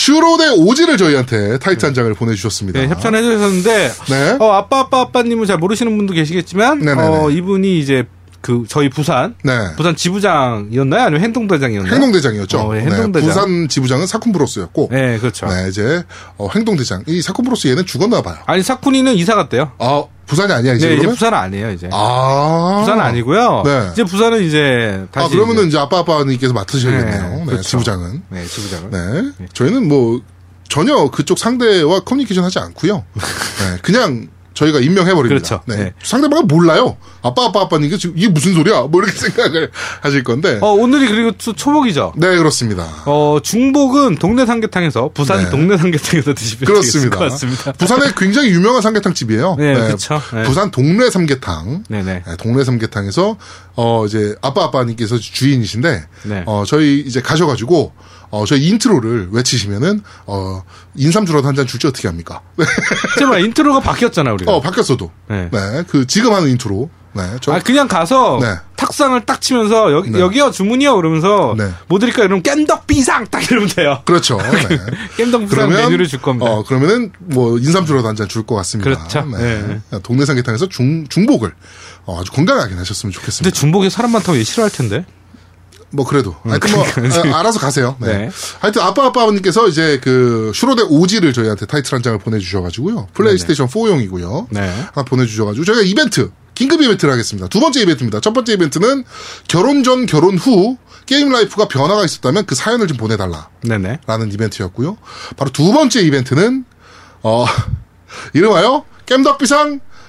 슈로데 오지를 저희한테 타이트 한 장을 보내주셨습니다. 네, 협찬해 주셨는데 네. 어, 아빠 아빠 아빠님은 잘 모르시는 분도 계시겠지만 네네네. 어, 이분이 이제 그 저희 부산 네. 부산 지부장이었나요? 아니면 행동대장이었나요? 행동대장이었죠. 어, 예, 네, 행동대장. 부산 지부장은 사쿤브로스였고, 네. 네, 그렇죠. 이제 어, 행동대장 이 사쿤브로스 얘는 죽었나 봐요. 아니 사쿠니는 이사 갔대요. 아 부산이 아니야 이제 네, 이제 그러면? 부산은 아니에요, 이제. 아 부산은 아니고요. 네. 이제 부산은 이제 다시 아 그러면은 이제 아빠 아빠님께서 맡으셔야겠네요. 네, 네, 그렇죠. 지부장은. 네, 지부장은. 네. 저희는 뭐 전혀 그쪽 상대와 커뮤니케이션 하지 않고요. (laughs) 네, 그냥 저희가 임명해 버립니다. 그렇죠. 네. 네. 상대방은 몰라요. 아빠 아빠 게 지금 이게 무슨 소리야? 뭐 이렇게 (laughs) 생각을 하실 건데. 어, 오늘이 그리고 또 초복이죠. 네, 그렇습니다. 어, 중복은 동네 삼계탕에서 부산 네. 동네 삼계탕에서 드시면 그렇습니다. 것 같습니다. 부산에 굉장히 유명한 삼계탕 집이에요. 네. 네. 부산 동네 삼계탕. 네네. 네, 동네 삼계탕에서 어 이제 아빠 아빠님께서 주인이신데 네. 어 저희 이제 가셔가지고 어 저희 intro를 외치시면은 어 인삼 주라도 한 잔 줄지 어떻게 합니까? (laughs) 네. 제발 intro가 바뀌었잖아 우리가. 어 바뀌었어도 네. 네 그 지금 하는 인트로 네 저, 아 그냥 가서 네. 탁상을 딱 치면서 여기 네. 여기요 주문이요 그러면서 네. 뭐 드릴까요? 이러면 겜덕 비상 딱 이러면 돼요. 그렇죠. (laughs) 네. 겜덕 비상 메뉴를 줄 겁니다. 어 그러면은 뭐 인삼 주라도 한 잔 줄 것 같습니다. 그렇죠. 네. 동네 삼계탕에서 중 중복을 어, 아주 건강하게 하셨으면 좋겠습니다. 근데 중복에 사람 많다고 얘 싫어할 텐데. 뭐 그래도 하여튼 뭐 아, 알아서 가세요. 네. 네. 하여튼 아빠 아빠님께서 이제 그 슈로대 OG를 저희한테 타이틀 한 장을 보내주셔가지고요. 플레이스테이션 4용이고요. 네. 하나 보내주셔가지고 저희가 이벤트 긴급 이벤트를 하겠습니다. 두 번째 이벤트입니다. 첫 번째 이벤트는 결혼 전 결혼 후 게임 life가 변화가 있었다면 그 사연을 좀 보내달라. 네네. 라는 이벤트였고요. 바로 두 번째 이벤트는 어 (laughs) 이름하여 겜덕비상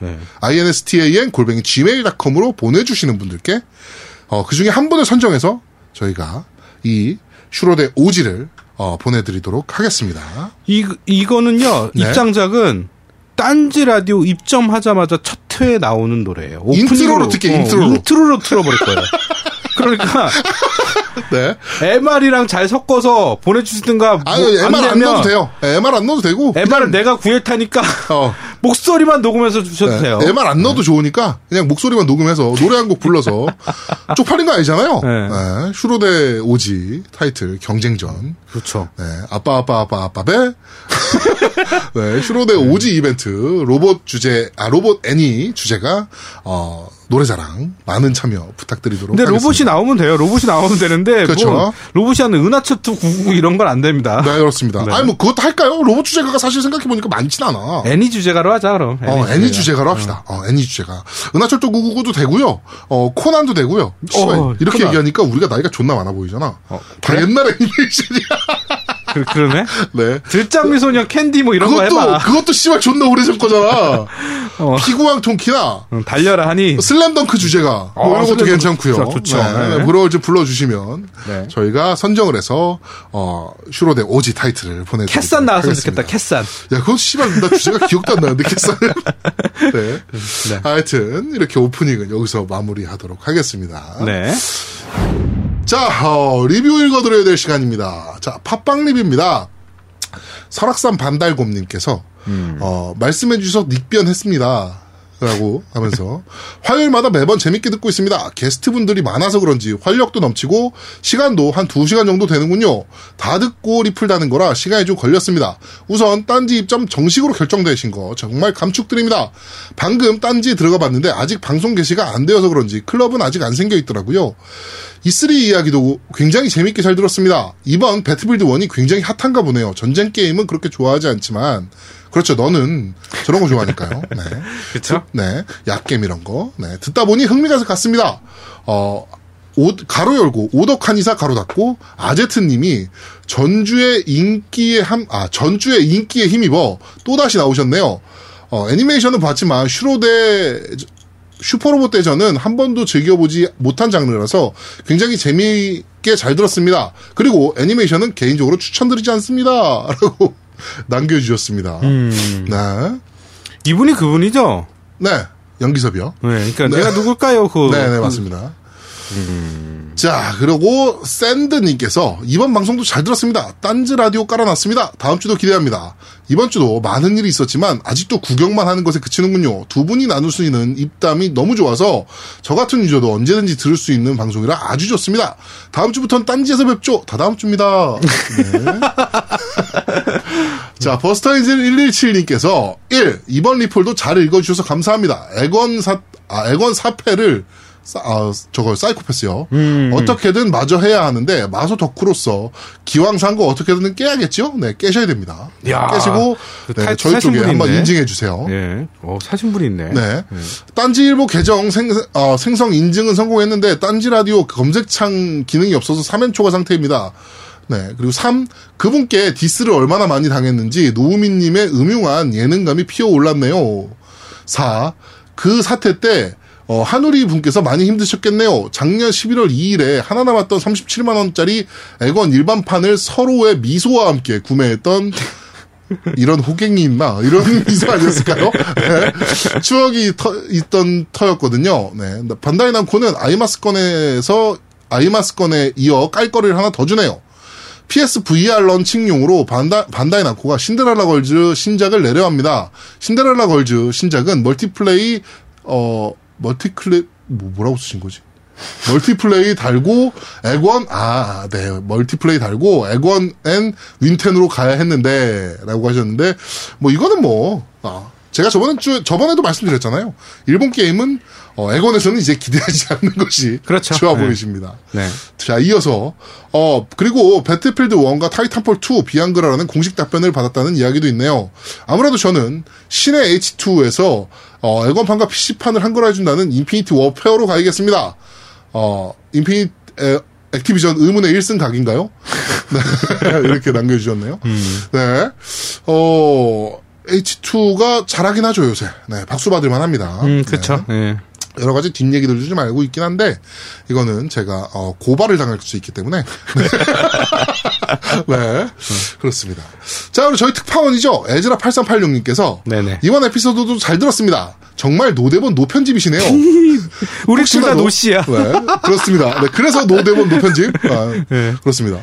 네. instan 골뱅이 gmail.com으로 보내주시는 분들께 어, 그 중에 한 분을 선정해서 저희가 이 슈로대 OG를 어, 보내드리도록 하겠습니다. 이 이거는요 네. 입장작은 딴지 라디오 입점하자마자 첫 회에 나오는 노래예요. intro로 듣게, intro로. intro로 틀어버릴 거예요. 그러니까 (laughs) 네. MR이랑 잘 섞어서 보내주시든가 뭐 아니, MR 안, 되면 넣어도 돼요. 네, MR 안 넣어도 되고. MR은 내가 구할 테니까 어, (laughs) 목소리만 녹음해서 주셔도 네. 돼요. MR 안 넣어도 좋으니까 그냥 목소리만 녹음해서 노래 한 곡 불러서 (laughs) 쪽팔린 거 아니잖아요. 네. 네, 슈로데 오지 타이틀 경쟁전. 그렇죠. 네, 아빠 아빠 아빠 아빠배. (laughs) 네, 슈로데 오지 이벤트 로봇 주제 아 로봇 애니 주제가 어 노래자랑 많은 참여 부탁드리도록 근데 하겠습니다. 로봇이 나오면 돼요. 로봇이 나오면 되는데 그렇죠. 뭐 로봇이 하는 은하철도 999 이런 건 안 됩니다. 네 그렇습니다. 네. 아니 뭐 그것도 할까요? 로봇 주제가가 사실 생각해 보니까 많진 않아. 애니 주제가로 하자 그럼. 어, 애니 주제가 로 합시다. 어, 애니 주제가. 은하철도 999도 되고요. 어, 코난도 되고요. 어, 이렇게 코난. 얘기하니까 우리가 나이가 존나 많아 보이잖아. 어, 다 그래? 옛날 애니메이션이야. 그, 그러네. 네. 들장미 소녀 캔디 뭐 이런 거 그것도, 해봐. 그것도 씨발 존나 오래전 거잖아. (laughs) 어. 피구왕 통키나 응, 달려라 하니. 슬램덩크 주제가 뭐 어, 이런 것도 슬램덩크 괜찮고요. 좋죠, 좋죠. 네, 네. 노래를 좀 불러주시면 네. 저희가 선정을 해서 어 슈로데 오지 타이틀을 보내드리도록 캐산 나왔으면 하겠습니다. 좋겠다. 캐산. 야, 그건 씨발 나 주제가 (laughs) 기억도 안 나는데 캐산은. (laughs) 네. 네. 하여튼 이렇게 오프닝은 여기서 마무리하도록 하겠습니다. 네. 자, 어, 리뷰 읽어드려야 될 시간입니다. 자, 팟빵 리뷰입니다. 설악산 반달곰님께서 어, 말씀해 주셔서 닉변했습니다. 라고 하면서 (laughs) 화요일마다 매번 재밌게 듣고 있습니다. 게스트분들이 많아서 그런지 활력도 넘치고 시간도 한 2시간 정도 되는군요. 다 듣고 리플 다는 거라 시간이 좀 걸렸습니다. 우선 딴지 입점 정식으로 결정되신 거 정말 감축드립니다. 방금 딴지 들어가 봤는데 아직 방송 게시가 안 되어서 그런지 클럽은 아직 안 생겨 있더라고요. E3 이야기도 굉장히 재밌게 잘 들었습니다. 이번 배틀필드 1이 굉장히 핫한가 보네요. 전쟁 게임은 그렇게 좋아하지 않지만 그렇죠. 너는 저런 거 좋아하니까요. (laughs) 네. 그쵸? 네. 약겜 이런 거. 네. 듣다 보니 흥미가 갔습니다. 어, 오, 가로 열고 오덕한 이사 가로 닫고 아제트 님이 전주의 인기에 함, 아, 전주의 인기에 힘입어 또 다시 나오셨네요. 어, 애니메이션은 봤지만 슈로데 슈퍼로봇 대전은 한 번도 즐겨보지 못한 장르라서 굉장히 재미있게 잘 들었습니다. 그리고 애니메이션은 개인적으로 추천드리지 않습니다. (laughs) 라고 남겨주셨습니다. 음. 네. 이분이 그분이죠? 네. 연기섭이요. 네. 그러니까 네. 내가 누굴까요? 그. 네, 네, 그 맞습니다. 자, 그리고 샌드님께서 이번 방송도 잘 들었습니다. 딴즈 라디오 깔아놨습니다. 다음 주도 기대합니다. 이번 주도 많은 일이 있었지만 아직도 구경만 하는 것에 그치는군요. 두 분이 나눌 수 있는 입담이 너무 좋아서 저 같은 유저도 언제든지 들을 수 있는 방송이라 아주 좋습니다. 다음 주부터는 딴지에서 뵙죠. 다 다음 주입니다. 네. (laughs) 자, 버스터인즈 117님께서 1. 이번 리폴도 잘 읽어주셔서 감사합니다. 액원 사, 아, 엑원 사패를 사, 아, 저걸 사이코패스요. 어떻게든 마저 해야 하는데 마소 덕후로서 기왕 산거 어떻게든 깨야겠죠? 네, 깨셔야 됩니다. 야, 깨시고 그 네, 타- 저희 쪽에 한번. 인증해 주세요. 예. 어, 사신 분이 있네. 네. 딴지일보 계정 생, 어, 생성 인증은 성공했는데 딴지 라디오 검색창 기능이 없어서 3연 초과 상태입니다. 네. 그리고 3. 그분께 diss를 얼마나 많이 당했는지 노우미님의 음흉한 예능감이 피어올랐네요. 4. 그 사태 때 어, 한우리 분께서 많이 힘드셨겠네요. 작년 11월 2일에 하나 남았던 37만 원짜리 액원 일반판을 서로의 미소와 함께 구매했던 이런 호갱이 있나? 이런 (laughs) 미소 아니었을까요? 네. 추억이 터- 있던 터였거든요. 네. 반다이 남코는 아이마스건에서 아이마스건에 이어 깔거리를 하나 더 주네요. PS VR 런칭용으로 반다, 반다이 남코가 신데렐라 걸즈 신작을 내려합니다. 신데렐라 걸즈 신작은 multiplay, 어, 멀티클레, 뭐, 뭐라고 쓰신 거지? multiplay 달고 엑원 아, 네. multiplay 달고 엑원 and 윈텐으로 가야 했는데라고 하셨는데 뭐 이거는 뭐 아, 제가 저번에 주 저번에도 말씀드렸잖아요. 일본 게임은 어, 엑원에서는 이제 기대하지 (laughs) 않는 것이 그렇죠. 좋아 네. 보이십니다. 네. 자, 이어서 어 그리고 배틀필드 1과 타이탄폴 2 비한글화라는 공식 답변을 받았다는 이야기도 있네요. 아무래도 저는 신의 H2에서 어 엑원판과 PC판을 한글화 해준다는 인피니티 워페어로 가야겠습니다. 어 인피니 에, 액티비전 의문의 1승 각인가요? (laughs) 네, 이렇게 남겨주셨네요. 네. 어, H2가 잘하긴 하죠, 요새. 네, 박수 받을 만 합니다. 음, 그쵸. 네. 예. 여러 가지 뒷얘기들도 좀 알고 있긴 한데, 이거는 제가, 어, 고발을 당할 수 있기 때문에. 네. (laughs) 그렇습니다. 자, 그리고 저희 특파원이죠. 에즈라 8386님께서. 네네. 이번 에피소드도 잘 들었습니다. 정말 no대본 no편집이시네요. (laughs) 우리 둘 다 노씨야. 네, 그렇습니다. 네, 그래서 no대본 no편집. 아, 네. 그렇습니다.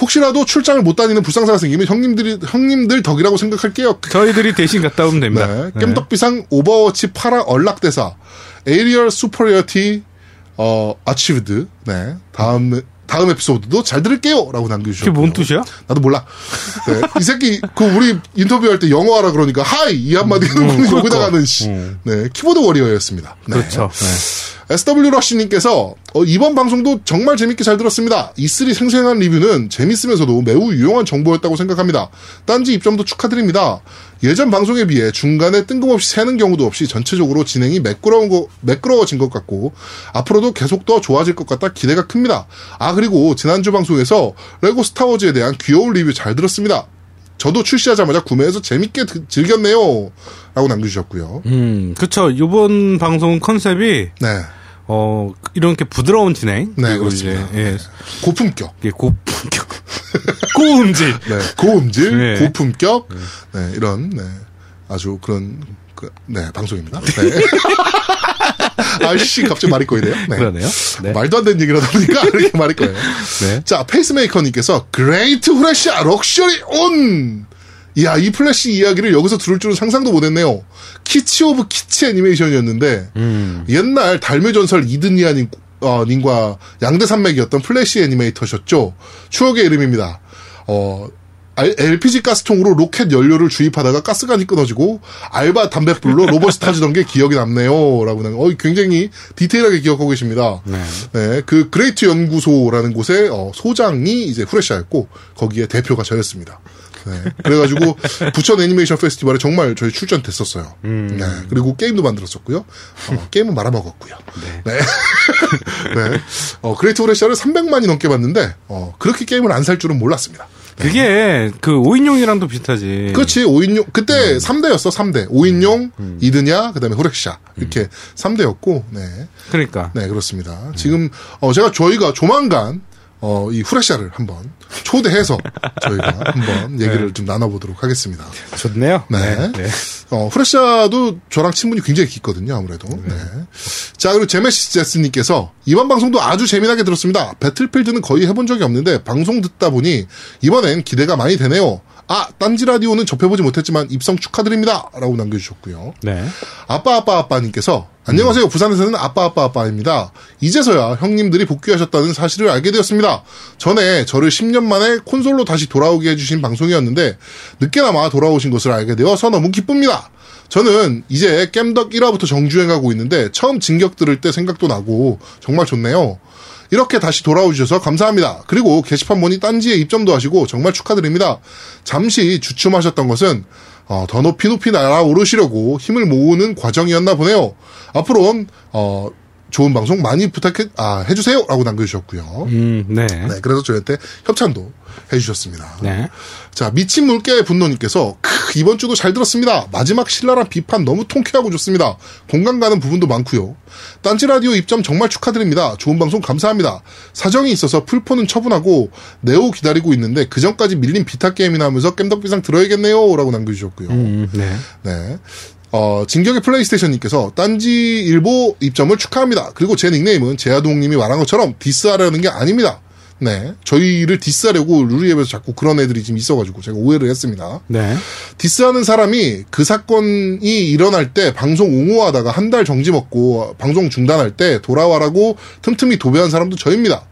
혹시라도 출장을 못 다니는 불상사가 생기면 형님들이 형님들 덕이라고 생각할게요. 저희들이 대신 갔다 오면 됩니다. 네, 겜덕비상 오버워치 파라 unlock 대사 aerial superiority 어 achieved. 네. 다음 다음 에피소드도 잘 들을게요.라고 남겨주셨고. 그게 뭔 뜻이야? 나도 몰라. 네. 이 새끼 그 우리 인터뷰할 때 영어하라 그러니까 Hi 이 한마디 그러니까. 여기다가는 씨. 음. 네 keyboard warrior였습니다. 네. 그렇죠. 네. SW 러시님께서 어, 이번 방송도 정말 재밌게 잘 들었습니다. E3 생생한 리뷰는 재밌으면서도 매우 유용한 정보였다고 생각합니다. 딴지 입점도 축하드립니다. 예전 방송에 비해 중간에 뜬금없이 새는 경우도 없이 전체적으로 진행이 매끄러운 거, 매끄러워진 것 같고 앞으로도 계속 더 좋아질 것 같다 기대가 큽니다. 아 그리고 지난주 방송에서 레고 스타워즈에 대한 귀여운 리뷰 잘 들었습니다. 저도 출시하자마자 구매해서 재밌게 드- 즐겼네요. 라고 남겨주셨고요. 음, 그쵸. 이번 방송 컨셉이, 네. 어, 이렇게 부드러운 진행. 네, 그리고 그렇습니다. 이제, 예. 고품격. 이게 고품격. (laughs) 고음질. 네, 고음질, 네. 고품격, 네, 이런, 네, 아주 그런, 그, 네, 방송입니다. 네. (laughs) 아씨, 갑자기 말이 꼬이네요. 네. 그러네요. 네. 말도 안 되는 얘기를 하다 보니까 (laughs) 이렇게 말이 꼬여요. 네. 자, 페이스메이커님께서 그레이트 후레시아 럭셔리 온! 이야, 이 플래시 이야기를 여기서 들을 줄은 상상도 못했네요. kitsch of kitsch 애니메이션이었는데, 음. 옛날 달묘전설 이드니아 님, 어, 님과 양대 산맥이었던 플래시 애니메이터셨죠. 추억의 이름입니다. 어, 알- LPG 가스통으로 로켓 연료를 주입하다가 가스관이 끊어지고 알바 담뱃불로 (laughs) 로봇이 터지던 게 기억이 남네요. 라고 는 어, 굉장히 디테일하게 기억하고 계십니다. 네. 네, 그 그레이트 연구소라는 곳의 어, 소장이 이제 후레시아였고 거기에 대표가 저였습니다. 네, 그래가지고 부천 애니메이션 페스티벌에 정말 저희 출전됐었어요. 음. 네, 그리고 게임도 만들었었고요. 어, 게임은 말아먹었고요. 네. 네. (laughs) 어, 그레이트 후레시아를 300만이 넘게 봤는데 어, 그렇게 게임을 안 살 줄은 몰랐습니다. 그게, 그, 5인용이랑도 비슷하지. 그렇지, 5인용, 그때 음. 3대였어, 3대. 5인용, 이드냐, 그 다음에 후레시아. 이렇게 3대였고, 네. 그러니까. 네, 그렇습니다. 지금, 어, 제가 저희가 조만간, 어, 이 후레샤를 한번 초대해서 저희가 (laughs) 한번 얘기를 좀 나눠보도록 하겠습니다. 좋네요. 네. 어, 후레샤도 저랑 친분이 굉장히 깊거든요, 아무래도. 네. 자, 그리고 제메시스 제스님께서 이번 방송도 아주 재미나게 들었습니다. 배틀필드는 거의 해본 적이 없는데 방송 듣다 보니 이번엔 기대가 많이 되네요. 아, 딴지 라디오는 접해보지 못했지만 입성 축하드립니다. 라고 남겨주셨고요. 네. 아빠 아빠 아빠님께서 안녕하세요. 부산에서는 아빠 아빠 아빠입니다. 이제서야 형님들이 복귀하셨다는 사실을 알게 되었습니다. 전에 저를 10년 만에 콘솔로 다시 돌아오게 해주신 방송이었는데 늦게나마 돌아오신 것을 알게 되어서 너무 기쁩니다. 저는 이제 겜덕 1화부터 정주행하고 있는데 처음 진격 들을 때 생각도 나고 정말 좋네요. 이렇게 다시 돌아오셔서 감사합니다. 그리고 게시판 보니 딴지에 입점도 하시고 정말 축하드립니다. 잠시 주춤하셨던 것은 어, 더 높이 높이 날아오르시려고 힘을 모으는 과정이었나 보네요. 앞으로는 어, 좋은 방송 많이 부탁해 아, 해주세요라고 남겨주셨고요. 음, 네. 네, 그래서 저희한테 협찬도 해주셨습니다. 네. 자, 미친 물개의 분노님께서 크, 이번 주도 잘 들었습니다. 마지막 신랄한 비판 너무 통쾌하고 좋습니다. 공감 가는 부분도 많고요. 딴지 라디오 입점 정말 축하드립니다. 좋은 방송 감사합니다. 사정이 있어서 플포는 처분하고 네오 기다리고 있는데 그 전까지 밀린 비타 게임이나 하면서 겜덕비상 들어야겠네요라고 남겨주셨고요. 음, 네. 네. 어, 진격의 플레이스테이션님께서 딴지 일보 입점을 축하합니다. 그리고 제 닉네임은 제아동님이 말한 것처럼 diss하려는 게 아닙니다. 네. 저희를 diss하려고 루리웹에서 자꾸 그런 애들이 지금 있어가지고 제가 오해를 했습니다. 네. 디스하는 사람이 그 사건이 일어날 때 방송 옹호하다가 한 달 정지 먹고 방송 중단할 때 돌아와라고 틈틈이 도배한 사람도 저입니다.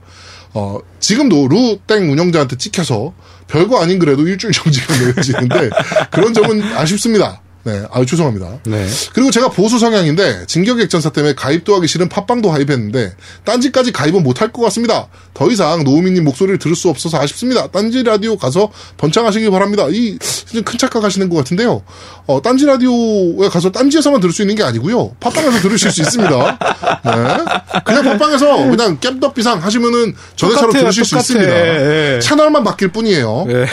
어, 지금도 루 땡 운영자한테 찍혀서 별거 아닌 그래도 일주일 (laughs) 정지가 내려지는데 그런 점은 아쉽습니다. 네, 아유 죄송합니다. 네. 그리고 제가 보수 성향인데 진격의 전사 때문에 가입도 하기 싫은 팟빵도 가입했는데 딴지까지 가입은 못할 것 같습니다. 더 이상 노우미님 목소리를 들을 수 없어서 아쉽습니다. 딴지 라디오 가서 번창하시기 바랍니다. 이 큰 착각하시는 것 같은데요. 어, 딴지 라디오에 가서 딴지에서만 들을 수 있는 게 아니고요. 팟빵에서 들으실 수 있습니다. 네. 그냥 팟빵에서 그냥 깸덕비상 하시면은 똑같아요, 들으실 수 똑같아. 있습니다. 예. 채널만 바뀔 뿐이에요. 예. 네.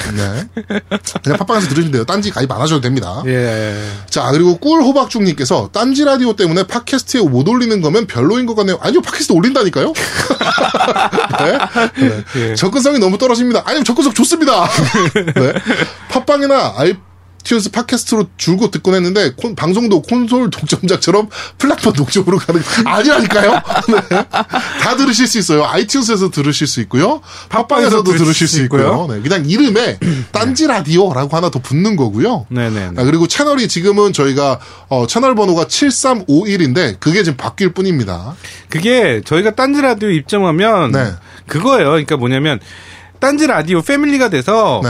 그냥 팟빵에서 들으시면 돼요. 딴지 가입 안 하셔도 됩니다. 예. 자, 그리고 꿀호박죽님께서 딴지 라디오 때문에 팟캐스트에 못 올리는 거면 별로인 것 같네요. 아니요, 팟캐스트 올린다니까요? (laughs) 네? 네. 예. 접근성이 너무 떨어집니다. 아니요, 접근성 좋습니다. (laughs) 네. 팟빵이나 아이 튠스 팟캐스트로 줄곧 듣곤 했는데, 콘- 방송도 콘솔 독점작처럼 플랫폼 독점으로 가는, 아니라니까요? (laughs) 네. 다 들으실 수 있어요. 아이튠스에서 들으실 수 있고요. 팟빵에서도 들으실 수 있고요. 네. 그냥 이름에 딴지 라디오라고 하나 더 붙는 거고요. 네네. 아, 그리고 채널이 지금은 저희가 어, 채널 번호가 7351인데 그게 지금 바뀔 뿐입니다. 그게 저희가 딴지 라디오 입점하면 네. 그거예요. 그러니까 뭐냐면 딴지 라디오 패밀리가 돼서 네.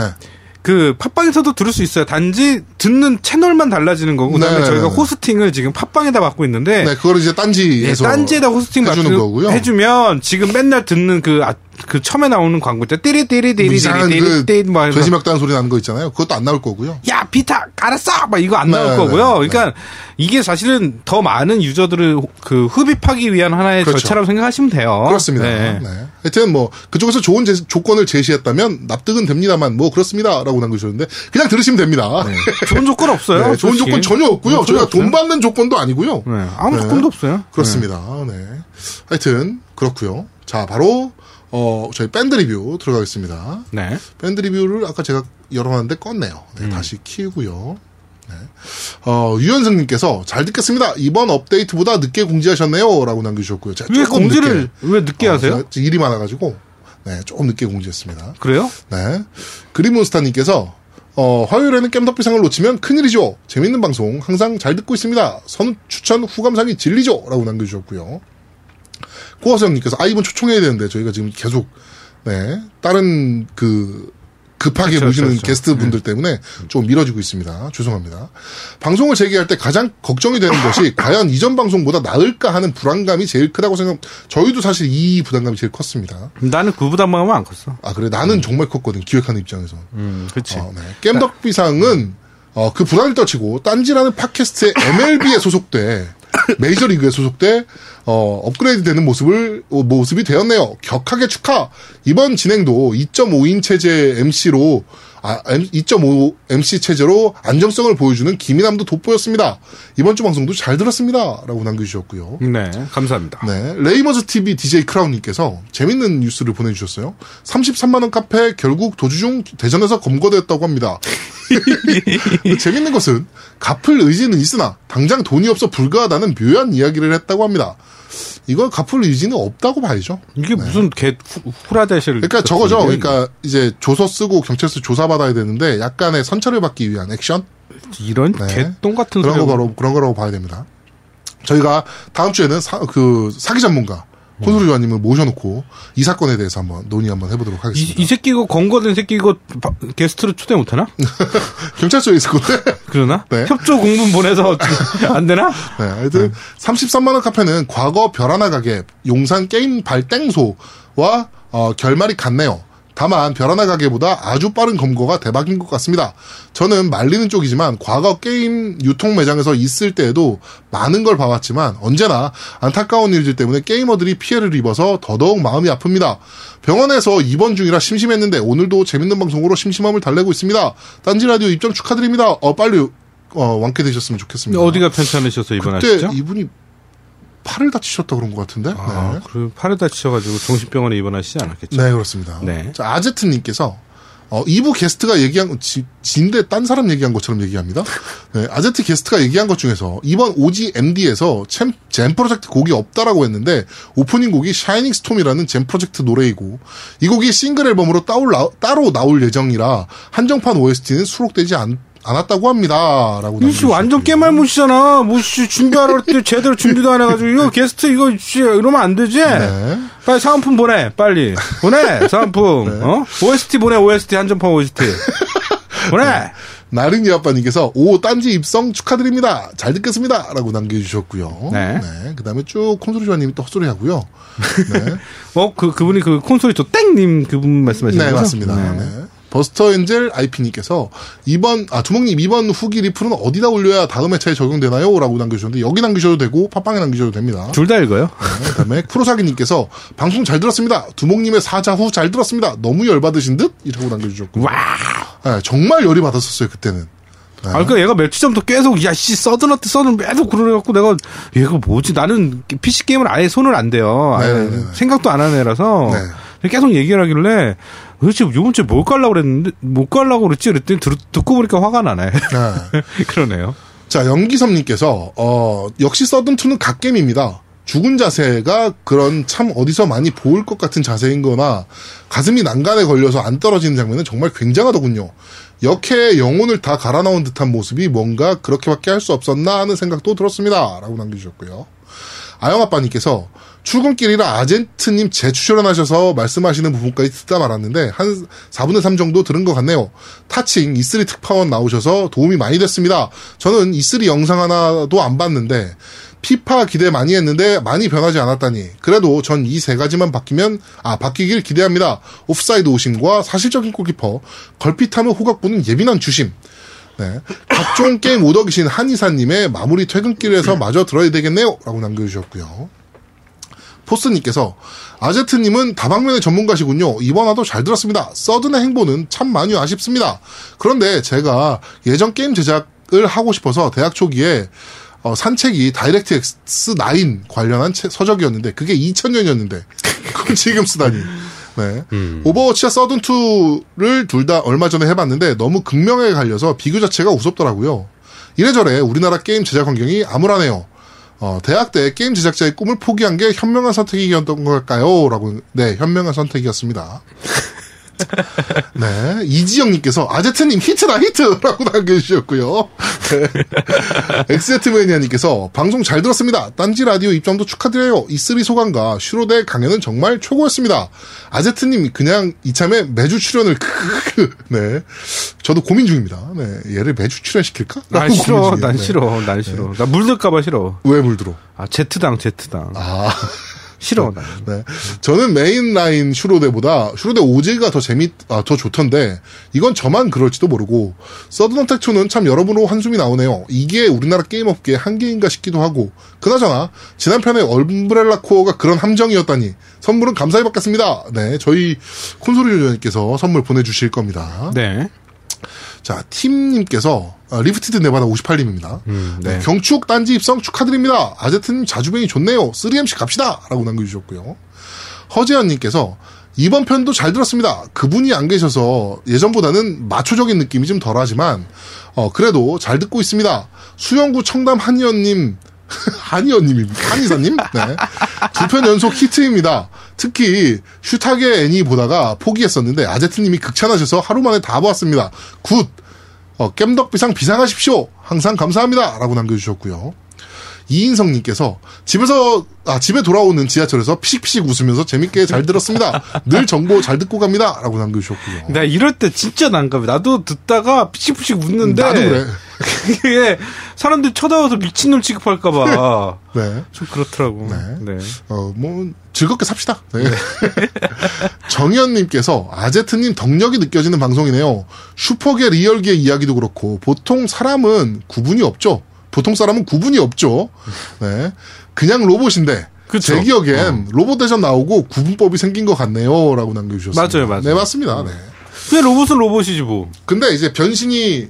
그 팟빵에서도 들을 수 있어요. 단지 듣는 채널만 달라지는 거고 그다음에 네, 저희가 네. 호스팅을 지금 팟빵에다 받고 있는데 네, 그걸 이제 예, 딴지에서 딴지에다 호스팅 해주는 거고요. 해주면 지금 맨날 듣는 그, 아, 그 처음에 나오는 광고 때 띠리 띠리 띠리 뭐 이상한 띠리 그 띠리 뭐 하면서 돼지 막다는 소리 나는 거 있잖아요. 그것도 안 나올 거고요. 야 비타 알았어 막 이거 안 네, 나올 네, 거고요. 네. 그러니까 이게 사실은 더 많은 유저들을 그 흡입하기 위한 하나의 그렇죠. 절차라고 생각하시면 돼요. 그렇습니다. 네. 네. 하여튼 뭐 그쪽에서 좋은 제- 조건을 제시했다면 납득은 됩니다만 뭐 그렇습니다라고 남겨주셨는데 그냥 들으시면 됩니다. 좋은 조건 (laughs) 없어요. 네, 좋은. 조건 전혀 없고요. 네, 저희가 없어요. 돈 받는 조건도 아니고요. 네, 아무 네. 조건도 없어요. 그렇습니다. 네. 하여튼 그렇고요. 자 바로 어 저희 밴드 리뷰 들어가겠습니다. 네. 밴드 리뷰를 아까 제가 열어놨는데 껐네요. 네, 음. 다시 키우고요. 네. 어, 유현승님께서 잘 듣겠습니다. 이번 업데이트보다 늦게 공지하셨네요. 라고 남겨주셨고요. 제가 왜 공지를 늦게, 왜 늦게 어, 하세요? 일이 많아가지고, 네, 조금 늦게 공지했습니다. 그래요? 네. 그리몬스타님께서, 어, 화요일에는 깸덕비상을 놓치면 큰일이죠. 재밌는 방송 항상 잘 듣고 있습니다. 선 추천 후감상이 진리죠. 라고 남겨주셨고요. 고화수형님께서, 아, 이번 초청해야 되는데, 저희가 지금 계속, 네, 다른 그, 급하게 그렇죠, 모시는 그렇죠. 게스트 분들 때문에 좀 미뤄지고 있습니다. 죄송합니다. 방송을 재개할 때 가장 걱정이 되는 것이 (laughs) 과연 이전 방송보다 나을까 하는 불안감이 제일 크다고 생각, 저희도 사실 이 부담감이 제일 컸습니다. 나는 그 부담감은 안 컸어. 아, 그래. 나는 정말 컸거든. 기획하는 입장에서. 음, 그렇지. 어, 네. 겜덕비상은 어, 그 불안을 떨치고 딴지라는 팟캐스트의 (laughs) MLB에 소속돼 메이저리그에 소속돼 어, 업그레이드 되는 모습을, 어, 모습이 되었네요. 격하게 축하! 이번 진행도 2.5인 체제 MC로, 아, 2.5 MC 체제로 안정성을 보여주는 김이남도 돋보였습니다. 이번 주 방송도 잘 들었습니다. 라고 남겨주셨고요. 네, 감사합니다. 네. 레이머즈 TV DJ 크라운님께서 재밌는 뉴스를 보내주셨어요. 33만원 카페 결국 도주 중 대전에서 검거됐다고 합니다. (laughs) 재밌는 것은 갚을 의지는 있으나 당장 돈이 없어 불가하다는 묘한 이야기를 했다고 합니다. 이걸 갚을 의지는 없다고 봐야죠. 이게 무슨 개 후- 후라데시를. 그러니까 저거죠. 그러니까 이제 조서 쓰고 경찰서 조사 받아야 되는데 약간의 선처를 받기 위한 액션? 이런 네. 개똥 같은 그런. 거 바로 그런 거라고 봐야 됩니다. 저희가 다음 주에는 사, 그 사기 전문가 콘솔 조아님을 모셔놓고 이 사건에 대해서 한번 논의 한번 해보도록 이, 하겠습니다. 이 새끼 이거 검거된 새끼 이거 바- 게스트로 초대 못하나? (laughs) 경찰서에 있을 건데. 그러나? 네. 협조 공문 보내서 안 되나? 네, 하여튼 33만 원 카페는 과거 별 하나 가게 용산 게임 발땡소와 어, 결말이 같네요. 다만 별 하나 가게보다 아주 빠른 검거가 대박인 것 같습니다. 저는 말리는 쪽이지만 과거 게임 유통 매장에서 있을 때에도 많은 걸 봐왔지만 언제나 안타까운 일들 때문에 게이머들이 피해를 입어서 더더욱 마음이 아픕니다. 병원에서 입원 중이라 심심했는데 오늘도 재밌는 방송으로 심심함을 달래고 있습니다. 딴지 라디오 입점 축하드립니다. 어 빨리 어, 완쾌되셨으면 좋겠습니다. 어디가 편찮으셔서 그때 입원하셨죠? 이분이 팔을 다치셨다 그런 것 같은데. 아, 네. 그리고 팔을 다치셔가지고 정신병원에 입원하시지 않았겠죠? 네, 그렇습니다. 네. 자, 아제트님께서 어, 2부 게스트가 얘기한 지, 진데 딴 사람 얘기한 것처럼 얘기합니다. (laughs) 네, 아제트 게스트가 얘기한 것 중에서 이번 OG MD에서 JAM, JAM Project 곡이 없다라고 했는데 오프닝 곡이 Shining Storm이라는 JAM Project 노래이고 이 곡이 싱글 앨범으로 따올, 나, 따로 나올 예정이라 한정판 OST는 수록되지 않, 않았다고 합니다. 라고 이씨 완전 깨말못이잖아. 뭐씨 준비하라 때 제대로 준비도 안 해가지고 이거 게스트 이거 씨 이러면 안 되지. 네. 빨리 사은품 보내. 빨리 보내 사은품. (laughs) 어? OST 보내. OST 한정판 OST. 보내. 나른이 아빠님께서 오 딴지 입성 축하드립니다. 잘 듣겠습니다. 라고 남겨주셨고요. 네. 그 다음에 쭉 콘솔이 조아님이 또 헛소리 하고요. 네. (laughs) 어그 그분이 그 콘솔이 또 땡님 그분 말씀하시는 네, 거죠? 맞습니다. 네. 네. 버스터 엔젤 IP님께서 이번 아 두목님 이번 후기 리플은 어디다 올려야 다음 회차에 적용되나요? 라고 남겨주셨는데 여기 남기셔도 되고 팟빵에 남기셔도 됩니다. 둘 다 읽어요. 네, 그다음에 프로사기님께서 방송 잘 들었습니다. 두목님의 사자 후 잘 들었습니다. 너무 열받으신 듯 이라고 남겨주셨고 와. 네, 정말 열이 받았었어요 그때는. 네. 아, 그러니까 얘가 며칠 전부터 계속, 야, 씨, 서든어트 서든 계속 그러려갖고 내가, 얘가 뭐지? 나는 PC 게임을 아예 손을 안 대요. 아예 네네네. 생각도 안 하는 애라서. 계속 얘기를 하길래, 도대체 요번 주에 뭘 깔라고 그랬는데, 못 깔라고 그랬지? 그랬더니 들, 듣고 보니까 화가 나네. 네. (laughs) 그러네요. 자, 영기섭님께서, 어, 역시 서든2는 갓겜입니다. 죽은 자세가 그런 참 어디서 많이 보일 것 같은 자세인 거나 가슴이 난간에 걸려서 안 떨어지는 장면은 정말 굉장하더군요. 역해의 영혼을 다 갈아 넣은 듯한 모습이 뭔가 그렇게밖에 할 수 없었나 하는 생각도 들었습니다. 라고 남겨주셨고요. 아영아빠님께서 출근길이라 아젠트님 재출연하셔서 말씀하시는 부분까지 듣다 말았는데 한 4분의 3 정도 들은 것 같네요. 타칭 E3 특파원 나오셔서 도움이 많이 됐습니다. 저는 E3 영상 하나도 안 봤는데 피파 기대 많이 했는데 많이 변하지 않았다니. 그래도 전 이 세 가지만 바뀌면 아 바뀌길 기대합니다. 오프사이드 오심과 사실적인 골키퍼, 걸핏하면 호각부는 예민한 주심. 네. 각종 게임 오덕이신 한이사님의 마무리 퇴근길에서 마저 들어야 되겠네요. 라고 남겨주셨고요. 포스님께서 아제트님은 다방면의 전문가시군요. 이번 화도 잘 들었습니다. 서든의 행보는 참 많이 아쉽습니다. 그런데 제가 예전 게임 제작을 하고 싶어서 대학 초기에 어, 산 책이 DirectX 9 관련한 책- 서적이었는데 그게 2000년이었는데 (laughs) 그걸 지금 쓰다니. 네. 오버워치와 서든 2를 둘 다 얼마 전에 해봤는데 너무 극명하게 갈려서 비교 자체가 우습더라고요. 이래저래 우리나라 게임 제작 환경이 암울하네요. 어, 대학 때 게임 제작자의 꿈을 포기한 게 현명한 선택이었던 걸까요? 라고, 네, 현명한 선택이었습니다. (laughs) 네, 이지영님께서 아제트님 히트다 히트라고 남겨주셨고요. 네. 엑세트매니아님께서 방송 잘 들었습니다. 딴지 라디오 입점도 축하드려요. E3 소감과 슈로대 강연은 정말 최고였습니다. 아제트님 그냥 이참에 매주 출연을 (laughs) 크크크. 네, 저도 고민 중입니다. 네, 얘를 매주 출연시킬까? 난 싫어. 난 네. 싫어. 난 싫어. 나 물들까봐 싫어. 왜 물들어? 아, 제트당, 제트당. 아, 싫어. 나. 네. 저는 메인 라인 슈로대보다 슈로대 OG가 더 재밌, 아, 더 좋던데, 이건 저만 그럴지도 모르고, 서든어택 2는 참 여러모로 한숨이 나오네요. 이게 우리나라 게임업계의 한계인가 싶기도 하고, 그나저나, 지난 편에 엄브렐라 코어가 그런 함정이었다니, 선물은 감사히 받겠습니다. 네, 저희 콘솔이 유저님께서 선물 보내주실 겁니다. 네. 자, 팀님께서, 아, 리프티드 네바다 58님입니다. 음, 네. 경축 딴지 입성 축하드립니다. 아제트님 자주 뵈니 좋네요. 3MC 갑시다. 라고 남겨주셨고요. 허재현님께서 이번 편도 잘 들었습니다. 그분이 안 계셔서 예전보다는 마초적인 느낌이 좀 덜하지만 어, 그래도 잘 듣고 있습니다. 수영구 청담 한의원님 (laughs) 한의원님입니다. 한의사님? 네. 두 편 연속 히트입니다. 특히 슈타게 애니 보다가 포기했었는데 아제트님이 극찬하셔서 하루 만에 다 보았습니다. Good! 어, 겜덕비상 비상하십시오. 항상 감사합니다. 라고 남겨주셨고요. 이인성님께서 집에서 아 집에 돌아오는 지하철에서 피식피식 웃으면서 재밌게 잘 들었습니다. 늘 정보 잘 듣고 갑니다.라고 남겨주셨고요. 나 이럴 때 진짜 난감해. 나도 듣다가 피식피식 웃는데. 나도 그래. 그게 사람들이 쳐다봐서 미친놈 취급할까봐. (laughs) 네. 좀 그렇더라고. 네. 네. 어, 뭐, 즐겁게 삽시다. 네. (laughs) 정현님께서, 아제트님 덕력이 느껴지는 방송이네요. 슈퍼계, 리얼계 이야기도 그렇고, 보통 사람은 구분이 없죠. 보통 사람은 구분이 없죠. 네. 그냥 로봇인데, 그쵸. 제 기억엔 로봇 대전 나오고 구분법이 생긴 것 같네요. 라고 남겨주셨습니다. 맞아요, 맞아요. 네, 맞습니다. 네. 그냥 로봇은 로봇이지 뭐. 근데 이제 변신이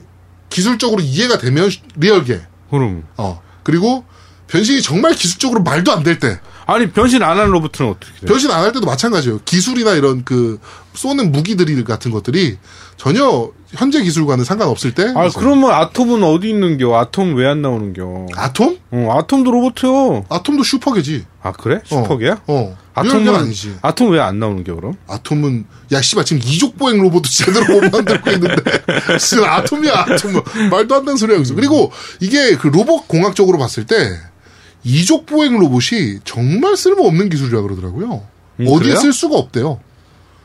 기술적으로 이해가 되면 리얼계. 그럼. 어. 그리고 변신이 정말 기술적으로 말도 안 될 때. 아니 변신 안 하는 로봇은 어떻게 돼? 변신 안 할 때도 마찬가지예요. 기술이나 이런 그 쏘는 무기들이 같은 것들이 전혀 현재 기술과는 상관없을 때. 아 그러면 아톰은 어디 있는겨? 아톰 왜 안 나오는겨? 아톰? 어, 아톰도 로봇이요. 아톰도 슈퍼계지. 아 그래? 어. 슈퍼게야? 어. 아톰은 아니지. 아톰 왜 안 나오는겨 그럼? 아톰은 야 씨발 지금 이족 보행 로봇도 제대로 못 만들고 있는데 (laughs) 지금 아톰이야 아톰 말도 안 되는 소리 하고 있어. 그리고 이게 그 로봇 공학적으로 봤을 때 이족 보행 로봇이 정말 쓸모없는 기술이라 그러더라고요. 음, 어디에 그래요? 쓸 수가 없대요.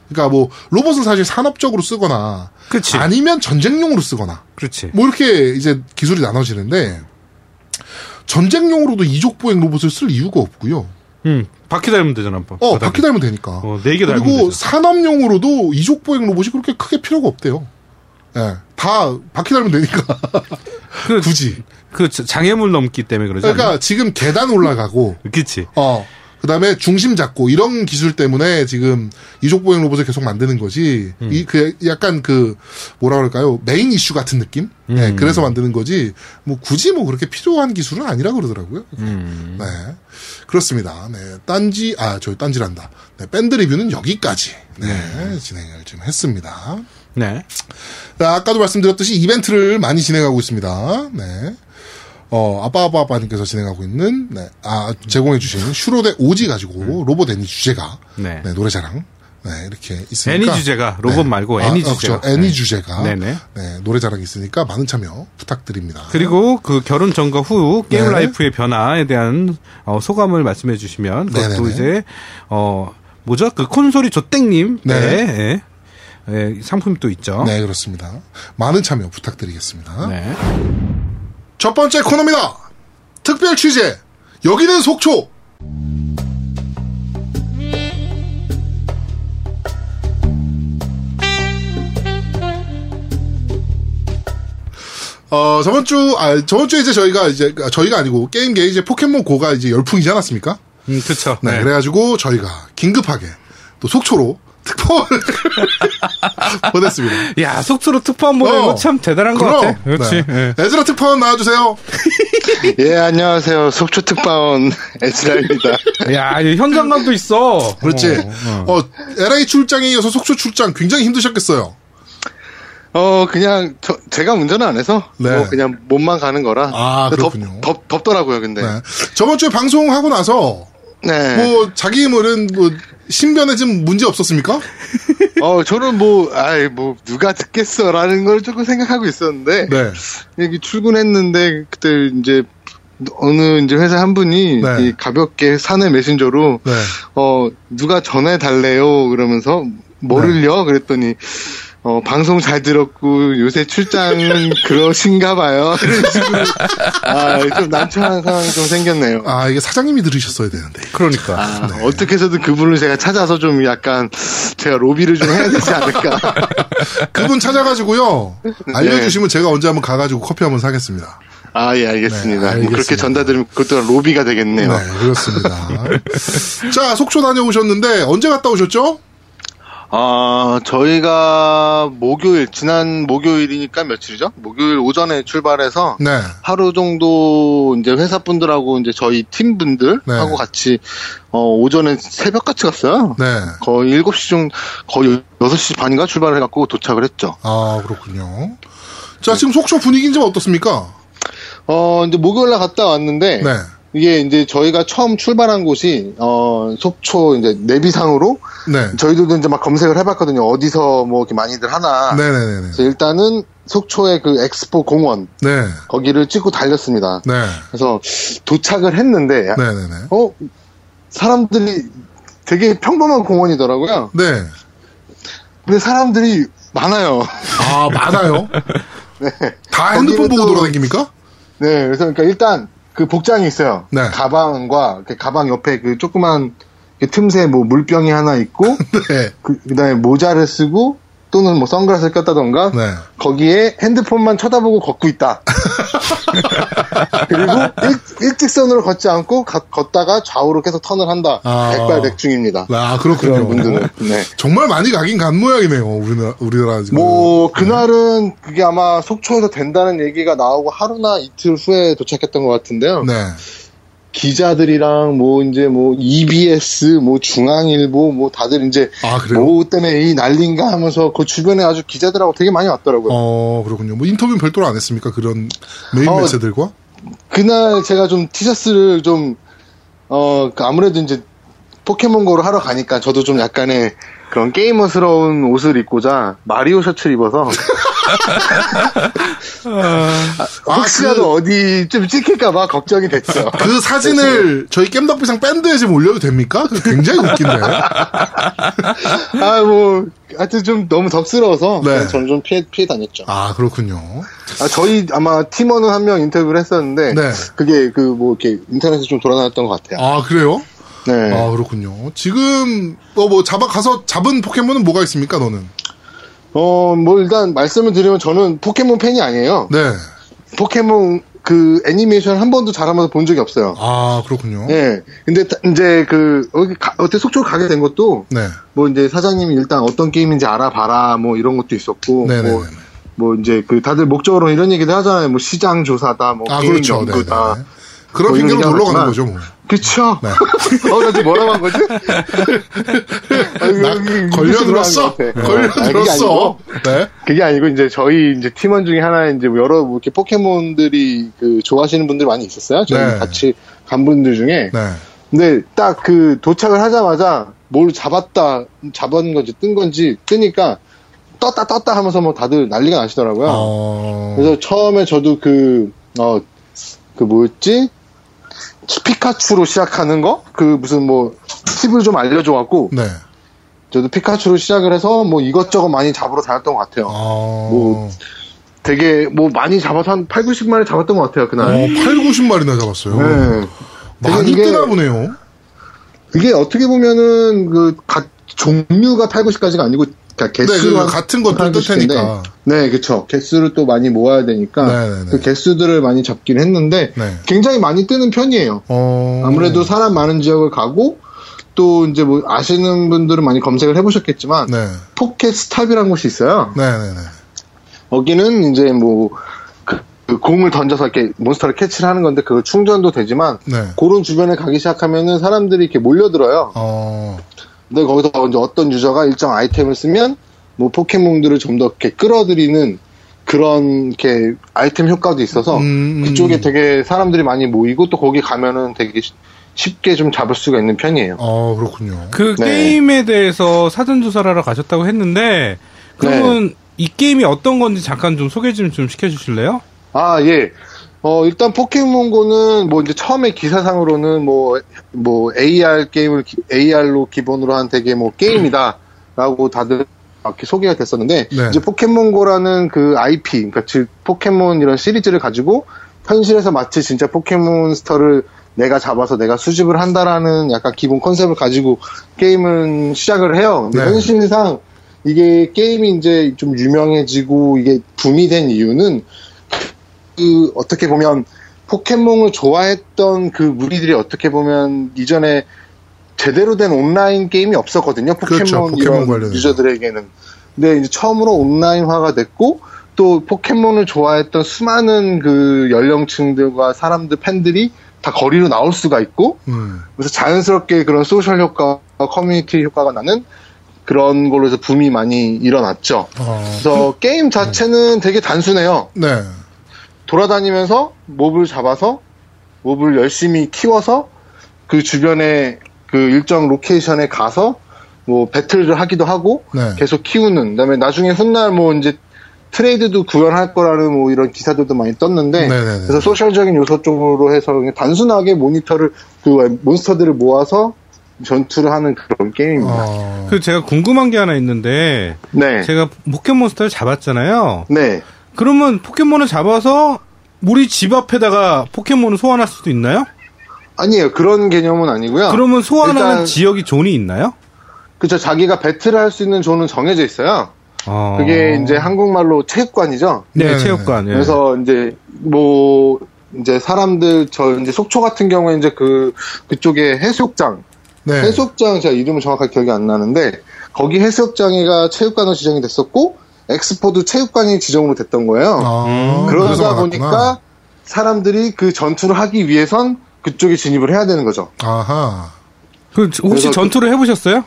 그러니까 뭐 로봇은 사실 산업적으로 쓰거나 그치. 아니면 전쟁용으로 쓰거나 그렇지. 뭐 이렇게 이제 기술이 나눠지는데 전쟁용으로도 이족 보행 로봇을 쓸 이유가 없고요. 응. 바퀴 달면 되잖아. 바- 어, 바닥에. 바퀴 달면 되니까. 어, 네개 달면 그리고 되잖아. 산업용으로도 이족 보행 로봇이 그렇게 크게 필요가 없대요. 예. 다 바퀴 달면 되니까. 그, (laughs) 굳이. 그 자- 장애물 넘기 때문에 않나? 그러니까 지금 계단 올라가고, (laughs) 그치. 어, 그 다음에 중심 잡고, 이런 기술 때문에 지금 이족 보행 로봇을 계속 만드는 거지, 음. 이, 그, 약간 그, 뭐라 그럴까요? 메인 이슈 같은 느낌? 예, 음. 그래서 만드는 거지, 뭐 굳이 뭐 그렇게 필요한 기술은 아니라 그러더라고요. 음. 네. 그렇습니다. 네. 딴지, 아, 저 딴지란다. 네. 밴드 리뷰는 여기까지, 네. 진행을 좀 했습니다. 네. 자, 아까도 말씀드렸듯이 이벤트를 많이 진행하고 있습니다. 네. 어, 아빠아빠 아빠님께서 진행하고 있는, 네, 아, 제공해주신 슈로데 오지 가지고 로봇 애니 주제가, 네. 네, 노래자랑, 네, 이렇게 있으니까. 애니 주제가, 로봇 말고 아, 애니 아, 주제가. 그렇죠. 애니 네. 주제가. 네네. 네, 노래자랑 있으니까 많은 참여 부탁드립니다. 그리고 그 결혼 전과 후 게임 네. life의 변화에 대한 어, 소감을 말씀해 주시면 그것도 네네네. 이제 어 뭐죠 그 콘솔이 조땡님 네. 네. 예, 예, 상품이 또 있죠. 네, 그렇습니다. 많은 참여 부탁드리겠습니다. 네. 첫 번째 코너입니다. 특별 취재. 여기는 속초. 어, 저번 주, 아, 저번 주에 이제 저희가 이제, 아, 저희가 아니고, 게임계 이제 포켓몬 고가 이제 열풍이지 않았습니까? 음, 그쵸. 네, 네. 그래가지고 저희가 긴급하게 또 속초로 특파원을 (laughs) 보냈습니다. 야, 속초로 특파원 보내는 어. 거참 대단한 것 같아. 그렇지. 네. 예. 에즈라 특파원 나와주세요. (laughs) 예, 안녕하세요. 속초 특파원 (laughs) 에스라입니다. 야, 이 현장감도 있어. 그렇지. 어, 어. 어, LA 출장에 이어서 속초 출장 굉장히 힘드셨겠어요. 어, 그냥, 저, 제가 운전을 안 해서, 네. 뭐, 그냥 몸만 가는 거라. 아, 덥, 그렇군요. 덥, 덥 더라고요, 근데. 네. 저번 주에 방송하고 나서 네. 뭐 자기 힘은 뭐 신변에 좀 문제 없었습니까? 어, 저는 뭐, 아이, 뭐, 누가 듣겠어라는 걸 조금 생각하고 있었는데, 네. 여기 출근했는데, 그때 이제, 어느 이제 회사 한 분이 네. 이 가볍게 사내 메신저로 네. 어 누가 전해 달래요 그러면서 뭐를요 그랬더니 어, 방송 잘 들었고, 요새 출장은 (laughs) 그러신가 봐요. (laughs) 이런 식으로. 아, 좀 난처한 상황이 좀 생겼네요. 아, 이게 사장님이 들으셨어야 되는데. 그러니까. 아, 어떻게 해서든 그분을 제가 찾아서 좀 약간, 제가 로비를 좀 해야 되지 않을까. (laughs) 그분 찾아가지고요. 알려주시면 제가 언제 한번 가가지고 커피 한번 사겠습니다. 아, 예, 알겠습니다. 네, 뭐 그렇게 알겠습니다. 전달드리면 그것도 로비가 되겠네요. 네, 그렇습니다. 자, 속초 다녀오셨는데, 언제 갔다 오셨죠? 아, 저희가 목요일, 지난 목요일이니까 며칠이죠? 목요일 오전에 출발해서 네. 하루 정도 이제 회사분들하고 이제 저희 팀분들 네. 하고 같이 어, 오전에 새벽같이 갔어요. 네. 거의 7시 중 거의 6시 반인가 출발을 해갖고 도착을 했죠. 아, 그렇군요. 자, 지금 속초 분위기는 좀 어떻습니까? 어, 이제 목요일날 갔다 왔는데 네. 이게 이제 저희가 처음 출발한 곳이 어, 속초 이제 내비상으로 네. 저희들도 이제 막 검색을 해봤거든요. 어디서 뭐 이렇게 많이들 하나. 네네네네. 그래서 일단은 속초의 그 엑스포 공원 네. 거기를 찍고 달렸습니다. 네. 그래서 도착을 했는데 네네네. 어 사람들이 되게 평범한 공원이더라고요. 네. 근데 사람들이 많아요. 아, 많아요? (laughs) 다 핸드폰 보고 또- 돌아다닙니까? 네, 그래서 그러니까 일단 그 복장이 있어요. 네. 가방과 그 가방 옆에 그 조그만 그 틈새 뭐 물병이 하나 있고 (laughs) 네. 그, 그다음에 모자를 쓰고 또는 뭐 선글라스를 꼈다던가 네. 거기에 핸드폰만 쳐다보고 걷고 있다. (laughs) 그리고 일, 직선으로 걷지 않고 가- 걷다가 좌우로 계속 턴을 한다. 아. 백발백중입니다. 아, 그렇군요. 분들은. 네. 정말 많이 가긴 간 모양이네요. 우리나라, 우리나라 지금. 뭐 그날은 그게 아마 속초에서 된다는 얘기가 나오고 하루나 이틀 후에 도착했던 것 같은데요. 네. 기자들이랑 뭐 이제 뭐 EBS, 뭐 중앙일보, 뭐 다들 이제 아? 뭐 때문에 이 난린가 하면서 그 주변에 아주 기자들하고 되게 많이 왔더라고요. 어, 그렇군요. 뭐 인터뷰는 별도로 안 했습니까? 그런 메인 어, 매체들과? 그날 제가 좀 티셔츠를 좀, 어, 그 아무래도 이제 포켓몬고를 하러 가니까 저도 좀 약간의 그런 게이머스러운 옷을 입고자 마리오 셔츠를 입어서 아, (laughs) 혹시라도 어디 좀 찍힐까봐 걱정이 됐죠. (laughs) 그 사진을 저희 겜덕비상 밴드에 지금 올려도 됩니까? 굉장히 웃긴데. (laughs) 아, 뭐, 하여튼 좀 너무 덥스러워서 네. 저는 좀 피해, 피해 다녔죠. 아, 그렇군요. 아, 저희 아마 팀원은 한 명 인터뷰를 했었는데 네. 그게 그 뭐 이렇게 인터넷에 좀 돌아다녔던 것 같아요. 아, 그래요? 네. 아, 그렇군요. 지금, 어, 뭐, 잡아, 가서 잡은 포켓몬은 뭐가 있습니까, 너는? 어, 뭐 일단 말씀을 드리면 저는 포켓몬 팬이 아니에요. 네. 포켓몬 그 애니메이션 한 번도 잘하면서 본 적이 없어요. 아, 그렇군요. 예. 근데 다- 이제 그 어디 가- 어떻게 속초 가게 된 것도 네. 뭐 이제 사장님이 일단 어떤 게임인지 알아봐라 뭐 이런 것도 있었고 네네네. 뭐, 뭐 이제 그 다들 목적으로 이런 얘기도 하잖아요. 뭐 시장 조사다, 뭐 아, 그렇죠. 연구다. 네네. 그런 뭐 핑계로 놀러 가는 거죠, 뭐. 그쵸? 네. (laughs) 어, 나 지금 뭐라고 한 거지? (laughs) 나 걸려들었어? 네. 걸려들었어? 네. 그게 아니고 이제 저희 이제 팀원 중에 하나 이제 뭐 여러 뭐 이렇게 포켓몬들이 그 좋아하시는 분들 많이 있었어요. 저희 네. 같이 간 분들 중에. 네. 근데 딱 그 도착을 하자마자 뭘 잡았다, 잡은 건지 뜬 건지 뜨니까 떴다 떴다 하면서 뭐 다들 난리가 나시더라고요. 어. 그래서 처음에 저도 그, 어, 그 뭐였지? 피카츄로 시작하는 거? 그 무슨 뭐 팁을 좀 알려줘갖고 네. 저도 피카츄로 시작을 해서 뭐 이것저것 많이 잡으러 다녔던 것 같아요. 어. 뭐, 되게 뭐 많이 잡아서 한 8, 90마리 잡았던 것 같아요, 어, 그날. 8, 90마리나 잡았어요. 네. 많이 이게- 뜨나 보네요. 이게 어떻게 보면은 그 가- 종류가 8, 90까지가 아니고 그러니까 네, 개수로 그한 같은 것도 8, 뜰90 인데 테니까. 네, 그쵸. 개수를 또 많이 모아야 되니까 네네네. 그 개수들을 많이 잡긴 했는데 네. 굉장히 많이 뜨는 편이에요. 어. 아무래도 사람 많은 지역을 가고 또 이제 뭐 아시는 분들은 많이 검색을 해보셨겠지만 네. 포켓 스탑이라는 곳이 있어요. 네네네. 거기는 이제 뭐 그, 그 공을 던져서 이렇게 몬스터를 catch를 하는 건데 그거 충전도 되지만 네. 그런 주변에 가기 시작하면은 사람들이 이렇게 몰려들어요. 어. 근데 거기서 이제 어떤 user가 일정 아이템을 쓰면 뭐 포켓몬들을 좀 더 이렇게 끌어들이는 그런 이렇게 아이템 효과도 있어서 음, 그쪽에 되게 사람들이 많이 모이고 또 거기 가면은 되게 쉬- 쉽게 좀 잡을 수가 있는 편이에요. 어, 그렇군요. 그 네. 게임에 대해서 사전 조사를 하러 가셨다고 했는데 그러면 이 게임이 어떤 건지 잠깐 좀 소개 좀, 좀 시켜주실래요? 아, 예. 어, 일단 포켓몬고는 뭐 이제 처음에 기사상으로는 뭐, 뭐 AR 게임을, 기- AR로 기본으로 한 되게 뭐 게임이다. 라고 다들 이렇게 소개가 됐었는데 네. 이제 포켓몬고라는 그 IP, 그러니까 즉 포켓몬 이런 시리즈를 가지고 현실에서 마치 진짜 포켓몬스터를 내가 잡아서 내가 수집을 한다라는 약간 기본 컨셉을 가지고 게임을 시작을 해요. 근데 네. 현실상 이게 게임이 이제 좀 유명해지고 이게 붐이 된 이유는 그 어떻게 보면 포켓몬을 좋아했던 그 무리들이 어떻게 보면 이전에 제대로 된 온라인 게임이 없었거든요. 포켓몬, 그렇죠. 포켓몬 이런 관련해서. 유저들에게는. 근데 이제 처음으로 온라인화가 됐고 또 포켓몬을 좋아했던 수많은 그 연령층들과 사람들 팬들이 다 거리로 나올 수가 있고 음. 그래서 자연스럽게 그런 social 효과, 커뮤니티 효과가 나는 그런 걸로 해서 붐이 많이 일어났죠. 어, 그래서 게임 자체는 되게 단순해요. 네. 돌아다니면서 mob을 잡아서 mob을 열심히 키워서 그 주변에 그 일정 로케이션에 가서 뭐 배틀을 하기도 하고 네. 계속 키우는 그다음에 나중에 훗날 뭐 이제 트레이드도 구현할 거라는 뭐 이런 기사들도 많이 떴는데 네네네. 그래서 소셜적인 요소 쪽으로 해서 그냥 단순하게 모니터를 그 몬스터들을 모아서 전투를 하는 그런 게임입니다. 어, 그 제가 궁금한 게 하나 있는데 네. 제가 포켓몬스터를 잡았잖아요. 네. 그러면 포켓몬을 잡아서 우리 집 앞에다가 포켓몬을 소환할 수도 있나요? 아니에요. 그런 개념은 아니고요. 그러면 소환하는 일단- 지역이 zone이 있나요? 그쵸. 자기가 battle을 할 수 있는 zone은 정해져 있어요. 어. 그게 이제 한국말로 체육관이죠. 네, 네네네. 체육관. 예. 그래서 이제 뭐 이제 사람들 저 이제 속초 같은 경우에 이제 그 그쪽에 해수욕장 네. 해수욕장 제가 이름은 정확하게 기억이 안 나는데 거기 해수욕장이가 체육관으로 지정이 됐었고 엑스포도 체육관이 지정으로 됐던 거예요. 아, 그래서 그러다 많았구나. 보니까 사람들이 그 전투를 하기 위해선 그쪽에 진입을 해야 되는 거죠. 아하. 그 혹시 전투를 해보셨어요?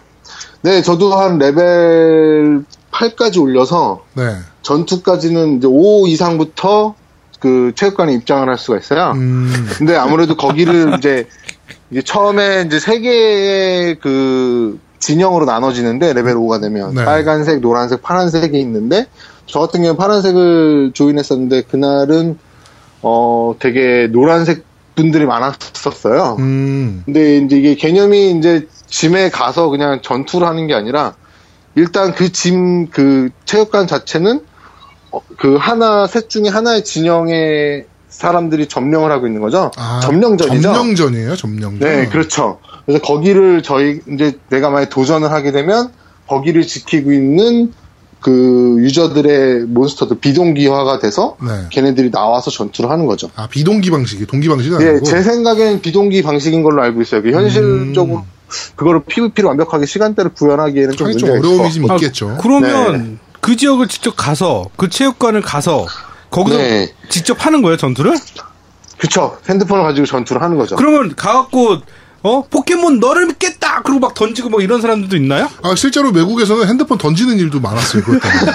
네, 저도 한 레벨 8까지 올려서 네. 전투까지는 이제 5 이상부터 그 체육관에 입장을 할 수가 있어요. 음, 근데 아무래도 거기를 (laughs) 이제, 이제 처음에 이제 세 개의 그 진영으로 나눠지는데 레벨 5가 되면 네. 빨간색, 노란색, 파란색이 있는데 저 같은 경우는 파란색을 조인했었는데 그날은 어 되게 노란색 분들이 많았었어요. 음, 근데 이제 이게 개념이 이제 짐에 가서 그냥 전투를 하는 게 아니라 일단 그 짐 그 체육관 자체는 어, 그 하나 셋 중에 하나의 진영에 사람들이 점령을 하고 있는 거죠. 아, 점령전이죠. 점령전이에요, 점령전. 네, 그렇죠. 그래서 거기를 저희 이제 내가 만약 도전을 하게 되면 거기를 지키고 있는 그 유저들의 몬스터도 비동기화가 돼서 네. 걔네들이 나와서 전투를 하는 거죠. 아, 비동기 방식이, 동기 방식은 예, 아니고. 제 생각엔 비동기 방식인 걸로 알고 있어요. 그 현실적으로 그거를 PVP로 완벽하게 시간대를 구현하기에는 좀 좀 어려움이 좀. 있겠죠. 그러면 그 지역을 직접 가서 그 체육관을 가서 거기서 네. 직접 하는 거예요 전투를? 그쵸. 핸드폰을 가지고 전투를 하는 거죠. 그러면 가갖고 어 포켓몬 너를 믿겠다 그리고 막 던지고 막 이런 사람들도 있나요? 아, 실제로 외국에서는 핸드폰 던지는 일도 많았어요, 그것 때문에.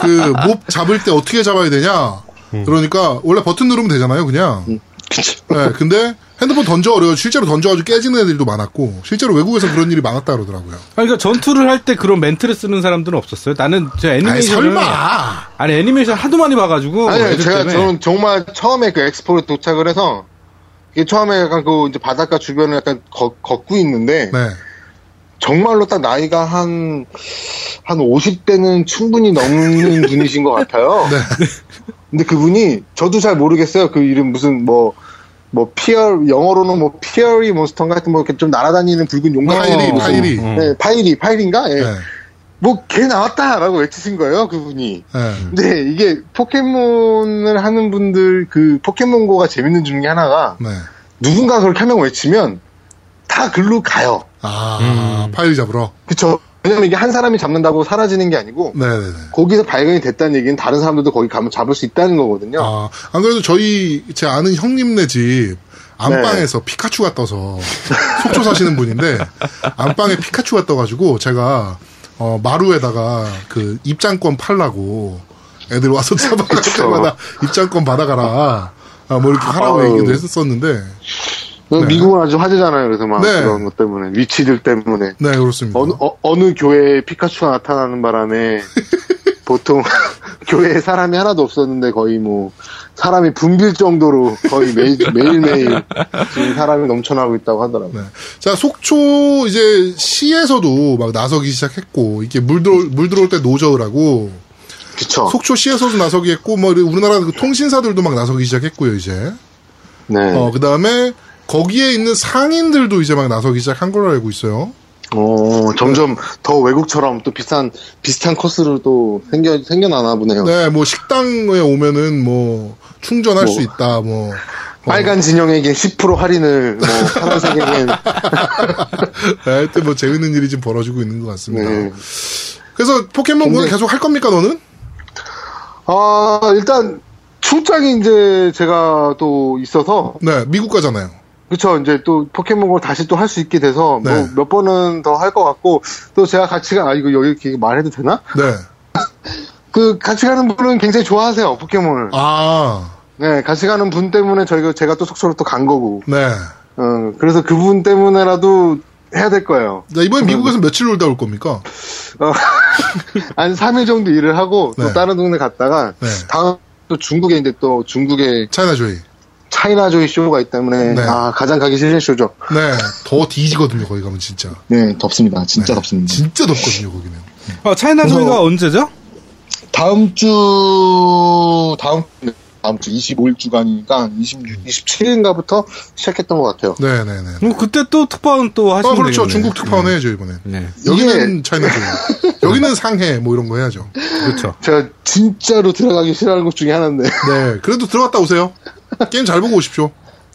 (laughs) 그, 몹 잡을 때 어떻게 잡아야 되냐. 그러니까, 원래 버튼 누르면 되잖아요, 그냥. 그쵸. 네, 근데 핸드폰 던져 어려워. 실제로 던져가지고 깨지는 애들도 많았고, 실제로 외국에서 그런 일이 많았다 그러더라고요. 아니, 그러니까 전투를 할 때 그런 멘트를 쓰는 사람들은 없었어요. 나는 저 아니, 애니메이션을 설마! 아니 애니메이션 하도 많이 봐가지고 아니, 아니, 제가 때문에. 저는 정말 처음에 그 엑스포를 도착을 해서 이게 처음에 약간 그 이제 바닷가 주변을 약간 걷, 걷고 있는데 네. 정말로 딱 나이가 한, 한 50대는 충분히 넘는 (laughs) 분이신 것 같아요. 네. 근데 그분이, 저도 잘 모르겠어요. 그 이름 무슨 뭐, 뭐, 피어, 영어로는 뭐, fiery monster인가 하여튼 뭐, 이렇게 좀 날아다니는 붉은 용광. 파이리, 무슨- 파이리. 음. 네, 파이리, 파이리인가? 예. 네. 뭐, 걔 나왔다! 라고 외치신 거예요, 그분이. 네. 근데 이게 포켓몬을 하는 분들, 그, 포켓몬고가 재밌는 중에 하나가, 네. 누군가 그렇게 한 명 외치면, 다 글로 가요. 아, 파일 잡으러. 그쵸. 왜냐면 이게 한 사람이 잡는다고 사라지는 게 아니고, 네네네. 거기서 발견이 됐다는 얘기는 다른 사람들도 거기 가면 잡을 수 있다는 거거든요. 아, 안 그래도 저희, 제 아는 형님네 집, 안방에서 피카츄가 떠서, 속초 사시는 분인데, 안방에 피카츄가 떠가지고, 제가, 어, 마루에다가, 그, 입장권 팔라고, 애들 와서 (laughs) 잡아갈. 때마다 입장권 받아가라. 아, 뭐 이렇게 하라고 아유. 얘기도 했었는데, 그 미국은 아주 화제잖아요. 그래서 막 네. 그런 것 때문에 위치들 때문에 네, 그렇습니다. 어느 어, 느 교회에 피카츄가 나타나는 바람에 (laughs) 보통 (laughs) 교회에 사람이 하나도 없었는데 거의 뭐 사람이 붐빌 정도로 거의 매일 (laughs) 매일 매일 지금 사람이 넘쳐나고 있다고 하더라고요. 네. 자, 속초 이제 시에서도 막 나서기 시작했고, 이게 물 들어, 물 들어올 때 노저을 하고, 그쵸. 속초 시에서도 나서기 했고, 뭐, 우리나라 그 통신사들도 막 나서기 시작했고요, 이제. 네. 어, 그 다음에, 거기에 있는 상인들도 이제 막 나서기 시작한 걸로 알고 있어요. 어, 점점 더 외국처럼 또 비슷한, 비슷한 코스로 또 생겨, 생겨나나 보네요. 네, 뭐, 식당에 오면은 뭐, 충전할 뭐. 수 있다, 뭐. (laughs) 어, 빨간 진영에겐 10% 할인을, 뭐, (laughs) 파란색에겐. 네, 하여튼 뭐, 재밌는 일이 좀 벌어지고 있는 것 같습니다. 네. 그래서 포켓몬 고 근데- 계속 할 겁니까, 너는? 아, 일단, 출장이 이제 제가 또 있어서, 네, 미국 가잖아요. 그쵸, 이제 또 포켓몬을 다시 또 할 수 있게 돼서, 네. 뭐, 몇 번은 더 할 것 같고, 또 제가 같이 가, 아, 이거 여기 이렇게 말해도 되나? 네. (laughs) 그, 같이 가는 분은 굉장히 좋아하세요, 포켓몬을. 아, 네, 같이 가는 분 때문에 저희가, 제가 또 속초로 또 간 거고, 네. 어, 그래서 그분 때문에라도 해야 될 거예요. 자, 이번에 미국에서 며칠 놀다 올 겁니까? 어, (laughs) 한 3일 정도 일을 하고, 또 네. 다른 동네 갔다가, 네. 다음 또 중국에 이제 또 중국에 차이나조이. 차이나조이 쇼가 있기 때문에, 네. 아, 가장 가기 싫은 쇼죠. 네. 더 뒤지거든요, 거기 가면 진짜. 네, 덥습니다. 진짜 덥습니다. 진짜 덥거든요, 거기는. 어, 차이나 그래서- 조이가 언제죠? 다음 주, 다음, 다음 주 25일 주간이니까 26, 27일인가부터 시작했던 것 같아요. 네 네 네. 그럼 그때 또 특파원 또 아, 하시면 그렇죠. 되겠네. 중국 특파원 해야죠, 이번에. 네. 여기는 차이나조이. (laughs) 여기는 상해, 뭐 이런 거 해야죠. 그렇죠. 제가 진짜로 들어가기 싫어하는 것 중에 하나인데. 네. 그래도 들어갔다 오세요. 게임 잘 보고 오십시오.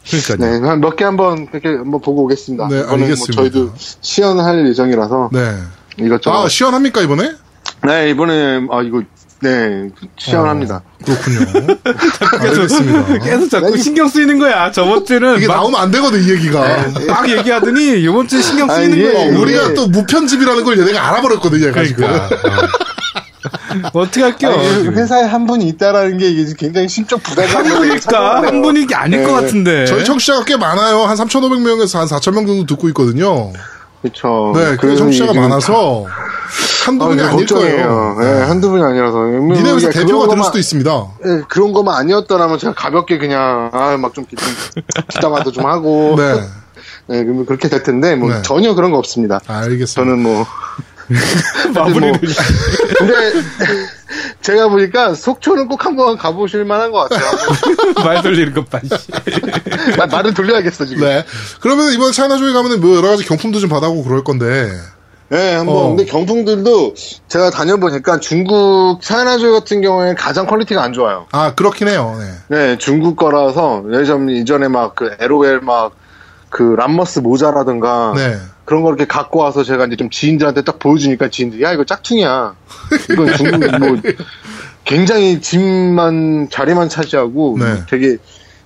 그러니까요. 네, 한몇 개 한번 그렇게 한번 보고 오겠습니다. 네, 이번엔 알겠습니다. 뭐 저희도 시연할 예정이라서 네. 이것저것. 아, 시연합니까, 이번에? 네, 이번에 아 이거 네 시연합니다. 그렇군요. (laughs) 알겠습니다. 계속 자꾸 신경 쓰이는 거야. 저번 주는 이게 막, 나오면 안 되거든, 이 얘기가. 막 얘기하더니 이번 주에 신경 아, 쓰이는 이게- 거야. 어, 우리가 이게- 또 무편집이라는 걸 얘네가 알아버렸거든요, 얘가 지금. 그러니까. 어. 어떻게 할게요? 아니. 회사에 한 분이 있다라는 게 이게 굉장히 심적 부담이 한 분이니까 한 분이 이게 아닐 것 네. 같은데. 저희 청취자가 꽤 많아요. 한 3,500명에서 한 4,000명 정도 듣고 있거든요. 그렇죠. 네, 그 그래서 청취자가 많아서 한두 아, 분이 아닐 걱정이에요. 거예요. 네, 한두 분이 아니라서. 니네 회사 대표가 그런 될 수도 있습니다. 네, 그런 것만 아니었더라면 제가 가볍게 그냥 아 막좀 뒷담화도 좀 하고 네. (laughs) 네, 그러면 그렇게 될 텐데 뭐 네. 전혀 그런 거 없습니다. 알겠습니다. 저는 뭐 마무리를. 뭐, 근데 제가 보니까 속초는 꼭 한번 가보실 만한 것 같아요. (laughs) 말 돌리는 것 봐. 씨. 나- 말을 돌려야겠어 지금. 네. 그러면 이번 차이나조이 가면은 뭐 여러 가지 경품도 좀 받아오고 그럴 건데. 네, 한번. 어. 근데 경품들도 제가 다녀보니까 중국 차이나조이 같은 경우에 가장 quality가 안 좋아요. 아, 그렇긴 해요. 네. 네, 중국 거라서 예전 이전에 막그 LOL 막그 람머스 모자라든가 네. 그런 거 이렇게 갖고 와서 제가 이제 좀 지인들한테 딱 보여주니까 지인들이 야 이거 짝퉁이야. 이건 중국 (laughs) 뭐 굉장히 짐만 자리만 차지하고 네. 되게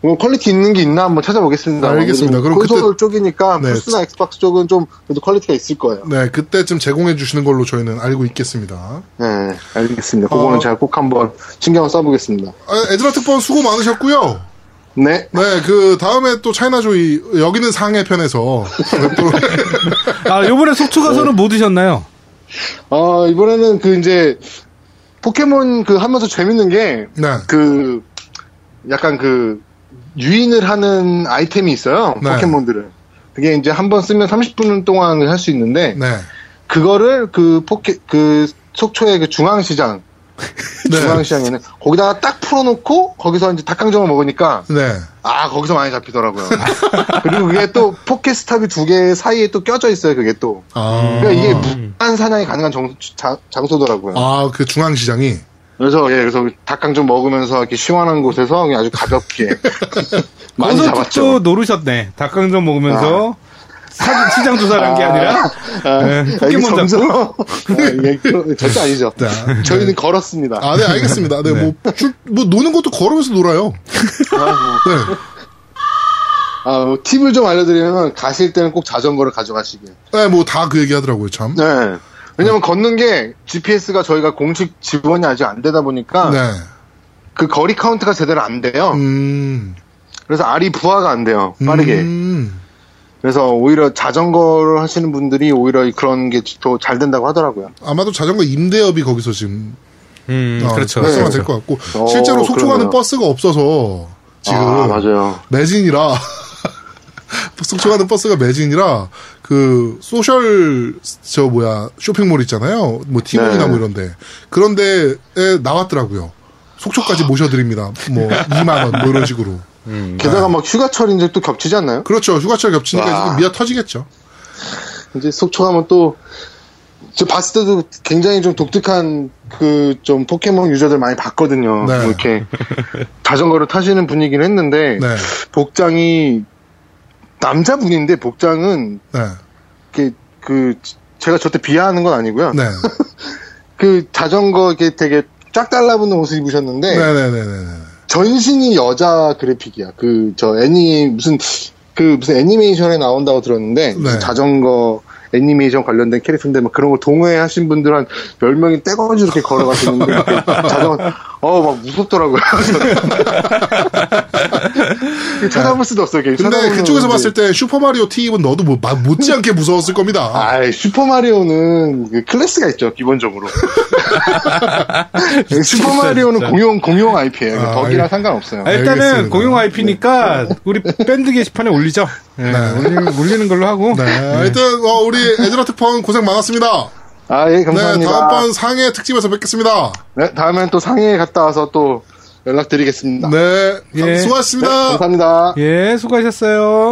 뭐 quality 있는 게 있나 한번 찾아보겠습니다. 알겠습니다. 그럼 콘솔 쪽이니까 네. 플스나 엑스박스 쪽은 좀 그래도 quality가 있을 거예요. 네, 그때쯤 제공해 주시는 걸로 저희는 알고 있겠습니다. 네, 알겠습니다. 그거는 어. 제가 꼭 한번 신경을 써보겠습니다. 아, 에드라 특파원 수고 많으셨고요. 네. 네, 그 다음에 또 차이나조이 여기는 상해 편에서 또 아, 요번에 속초 가서는 뭐 드셨나요? 어, 이번에는 그 이제 포켓몬 그 하면서 재밌는 게 네. 그 약간 그 유인을 하는 아이템이 있어요. 네. 포켓몬들은. 그게 이제 한 번 쓰면 30분 동안 할 수 있는데 네. 그거를 그 포켓 그 속초의 그 중앙시장 네. 중앙시장에는 거기다가 딱 풀어놓고 거기서 이제 닭강정을 먹으니까 네. 아 거기서 많이 잡히더라고요. (laughs) 그리고 그게 또 포켓스탑이 두 개 사이에 또 껴져 있어요. 그게 또. 아. 그러니까 이게 무한 사냥이 가능한 정, 자- 장소더라고요. 아, 그 중앙시장이. 그래서 예, 그래서 닭강정 먹으면서 이렇게 시원한 곳에서 그냥 아주 가볍게 (laughs) 많이 잡았죠. 또 노르셨네. 닭강정 먹으면서 사- 시장 조사를 한 게 아니라 아, 네, 이게 포켓몬 (laughs) 아, 이게 그- 절대 아니죠. 네. 저희는 걸었습니다. 아, 네, 알겠습니다. 네, 뭐, 줄, 뭐, 노는 것도 걸으면서 놀아요. 아, 뭐, 네. 아, 뭐 팁을 좀 알려드리면 가실 때는 꼭 자전거를 가져가시길. 네, 뭐, 다 그 얘기 하더라고요, 참. 네. 왜냐면 걷는 게 GPS가 저희가 공식 지원이 아직 안 되다 보니까 네. 그 거리 카운트가 제대로 안 돼요. 음. 그래서 알이 부하가 안 돼요. 빠르게. 음. 그래서 오히려 자전거를 하시는 분들이 오히려 그런 게 더 잘 된다고 하더라고요. 아마도 자전거 임대업이 거기서 지금 음, 어, 그렇죠. 활성화 네. 될것 같고 어, 실제로 속초 가는. 버스가 없어서 지금 아, 맞아요. 매진이라 (laughs) 속초 가는 버스가 매진이라 그 social 저 뭐야 쇼핑몰 있잖아요. 뭐 티몬이나 네. 뭐 이런데 그런데에 나왔더라고요. 속초까지 모셔드립니다. 뭐 2만 원 뭐 이런 식으로. 게다가 막 휴가철인데 또 겹치지 않나요? 그렇죠. 휴가철 겹치니까 와. 지금 미어 터지겠죠. 이제 속초 가면 또, 저 봤을 때도 굉장히 좀 독특한 그 좀 포켓몬 user들 많이 봤거든요. 네. 뭐 이렇게 자전거를 타시는 분이긴 했는데, 네. 복장이 남자분인데 복장은 네. 이렇게 그 제가 저때 비하하는 건 아니고요. 네. (laughs) 그 자전거 이렇게 되게 쫙 달라붙는 옷을 입으셨는데 네네네네. 전신이 여자 그래픽이야. 그 저 애니 무슨 그 무슨 애니메이션에 나온다고 들었는데 네. 자전거 애니메이션 관련된 캐릭터인데 막 그런 거 동호회하신 분들 한 10명이 떼거지 이렇게 걸어가시는데 자전거 어막 무섭더라고요. (laughs) 찾아볼 수도 없어요. 근데 그쪽에서 이제 봤을 때 슈퍼마리오 TV 는 너도 뭐, 마- 못지않게 무서웠을 겁니다. 아이, 슈퍼마리오는 그 클래스가 있죠, 기본적으로. (laughs) 슈퍼마리오는. 공용, 공용 IP예요. 아, 덕이랑 알- 상관없어요. 아, 일단은 알겠습니다. 공용 IP니까 우리 밴드 게시판에 올리죠. 네, 올리는, 올리는 걸로 하고. 네. 하여튼, 어, 우리 에즈라 특파원 고생 많았습니다. 아, 예, 네. 감사합니다. 다음번 상해 특집에서 뵙겠습니다. 네, 다음엔 또 상해에 갔다 와서 또 연락드리겠습니다. 네. 예. 수고하셨습니다. 네, 감사합니다. 예, 수고하셨어요.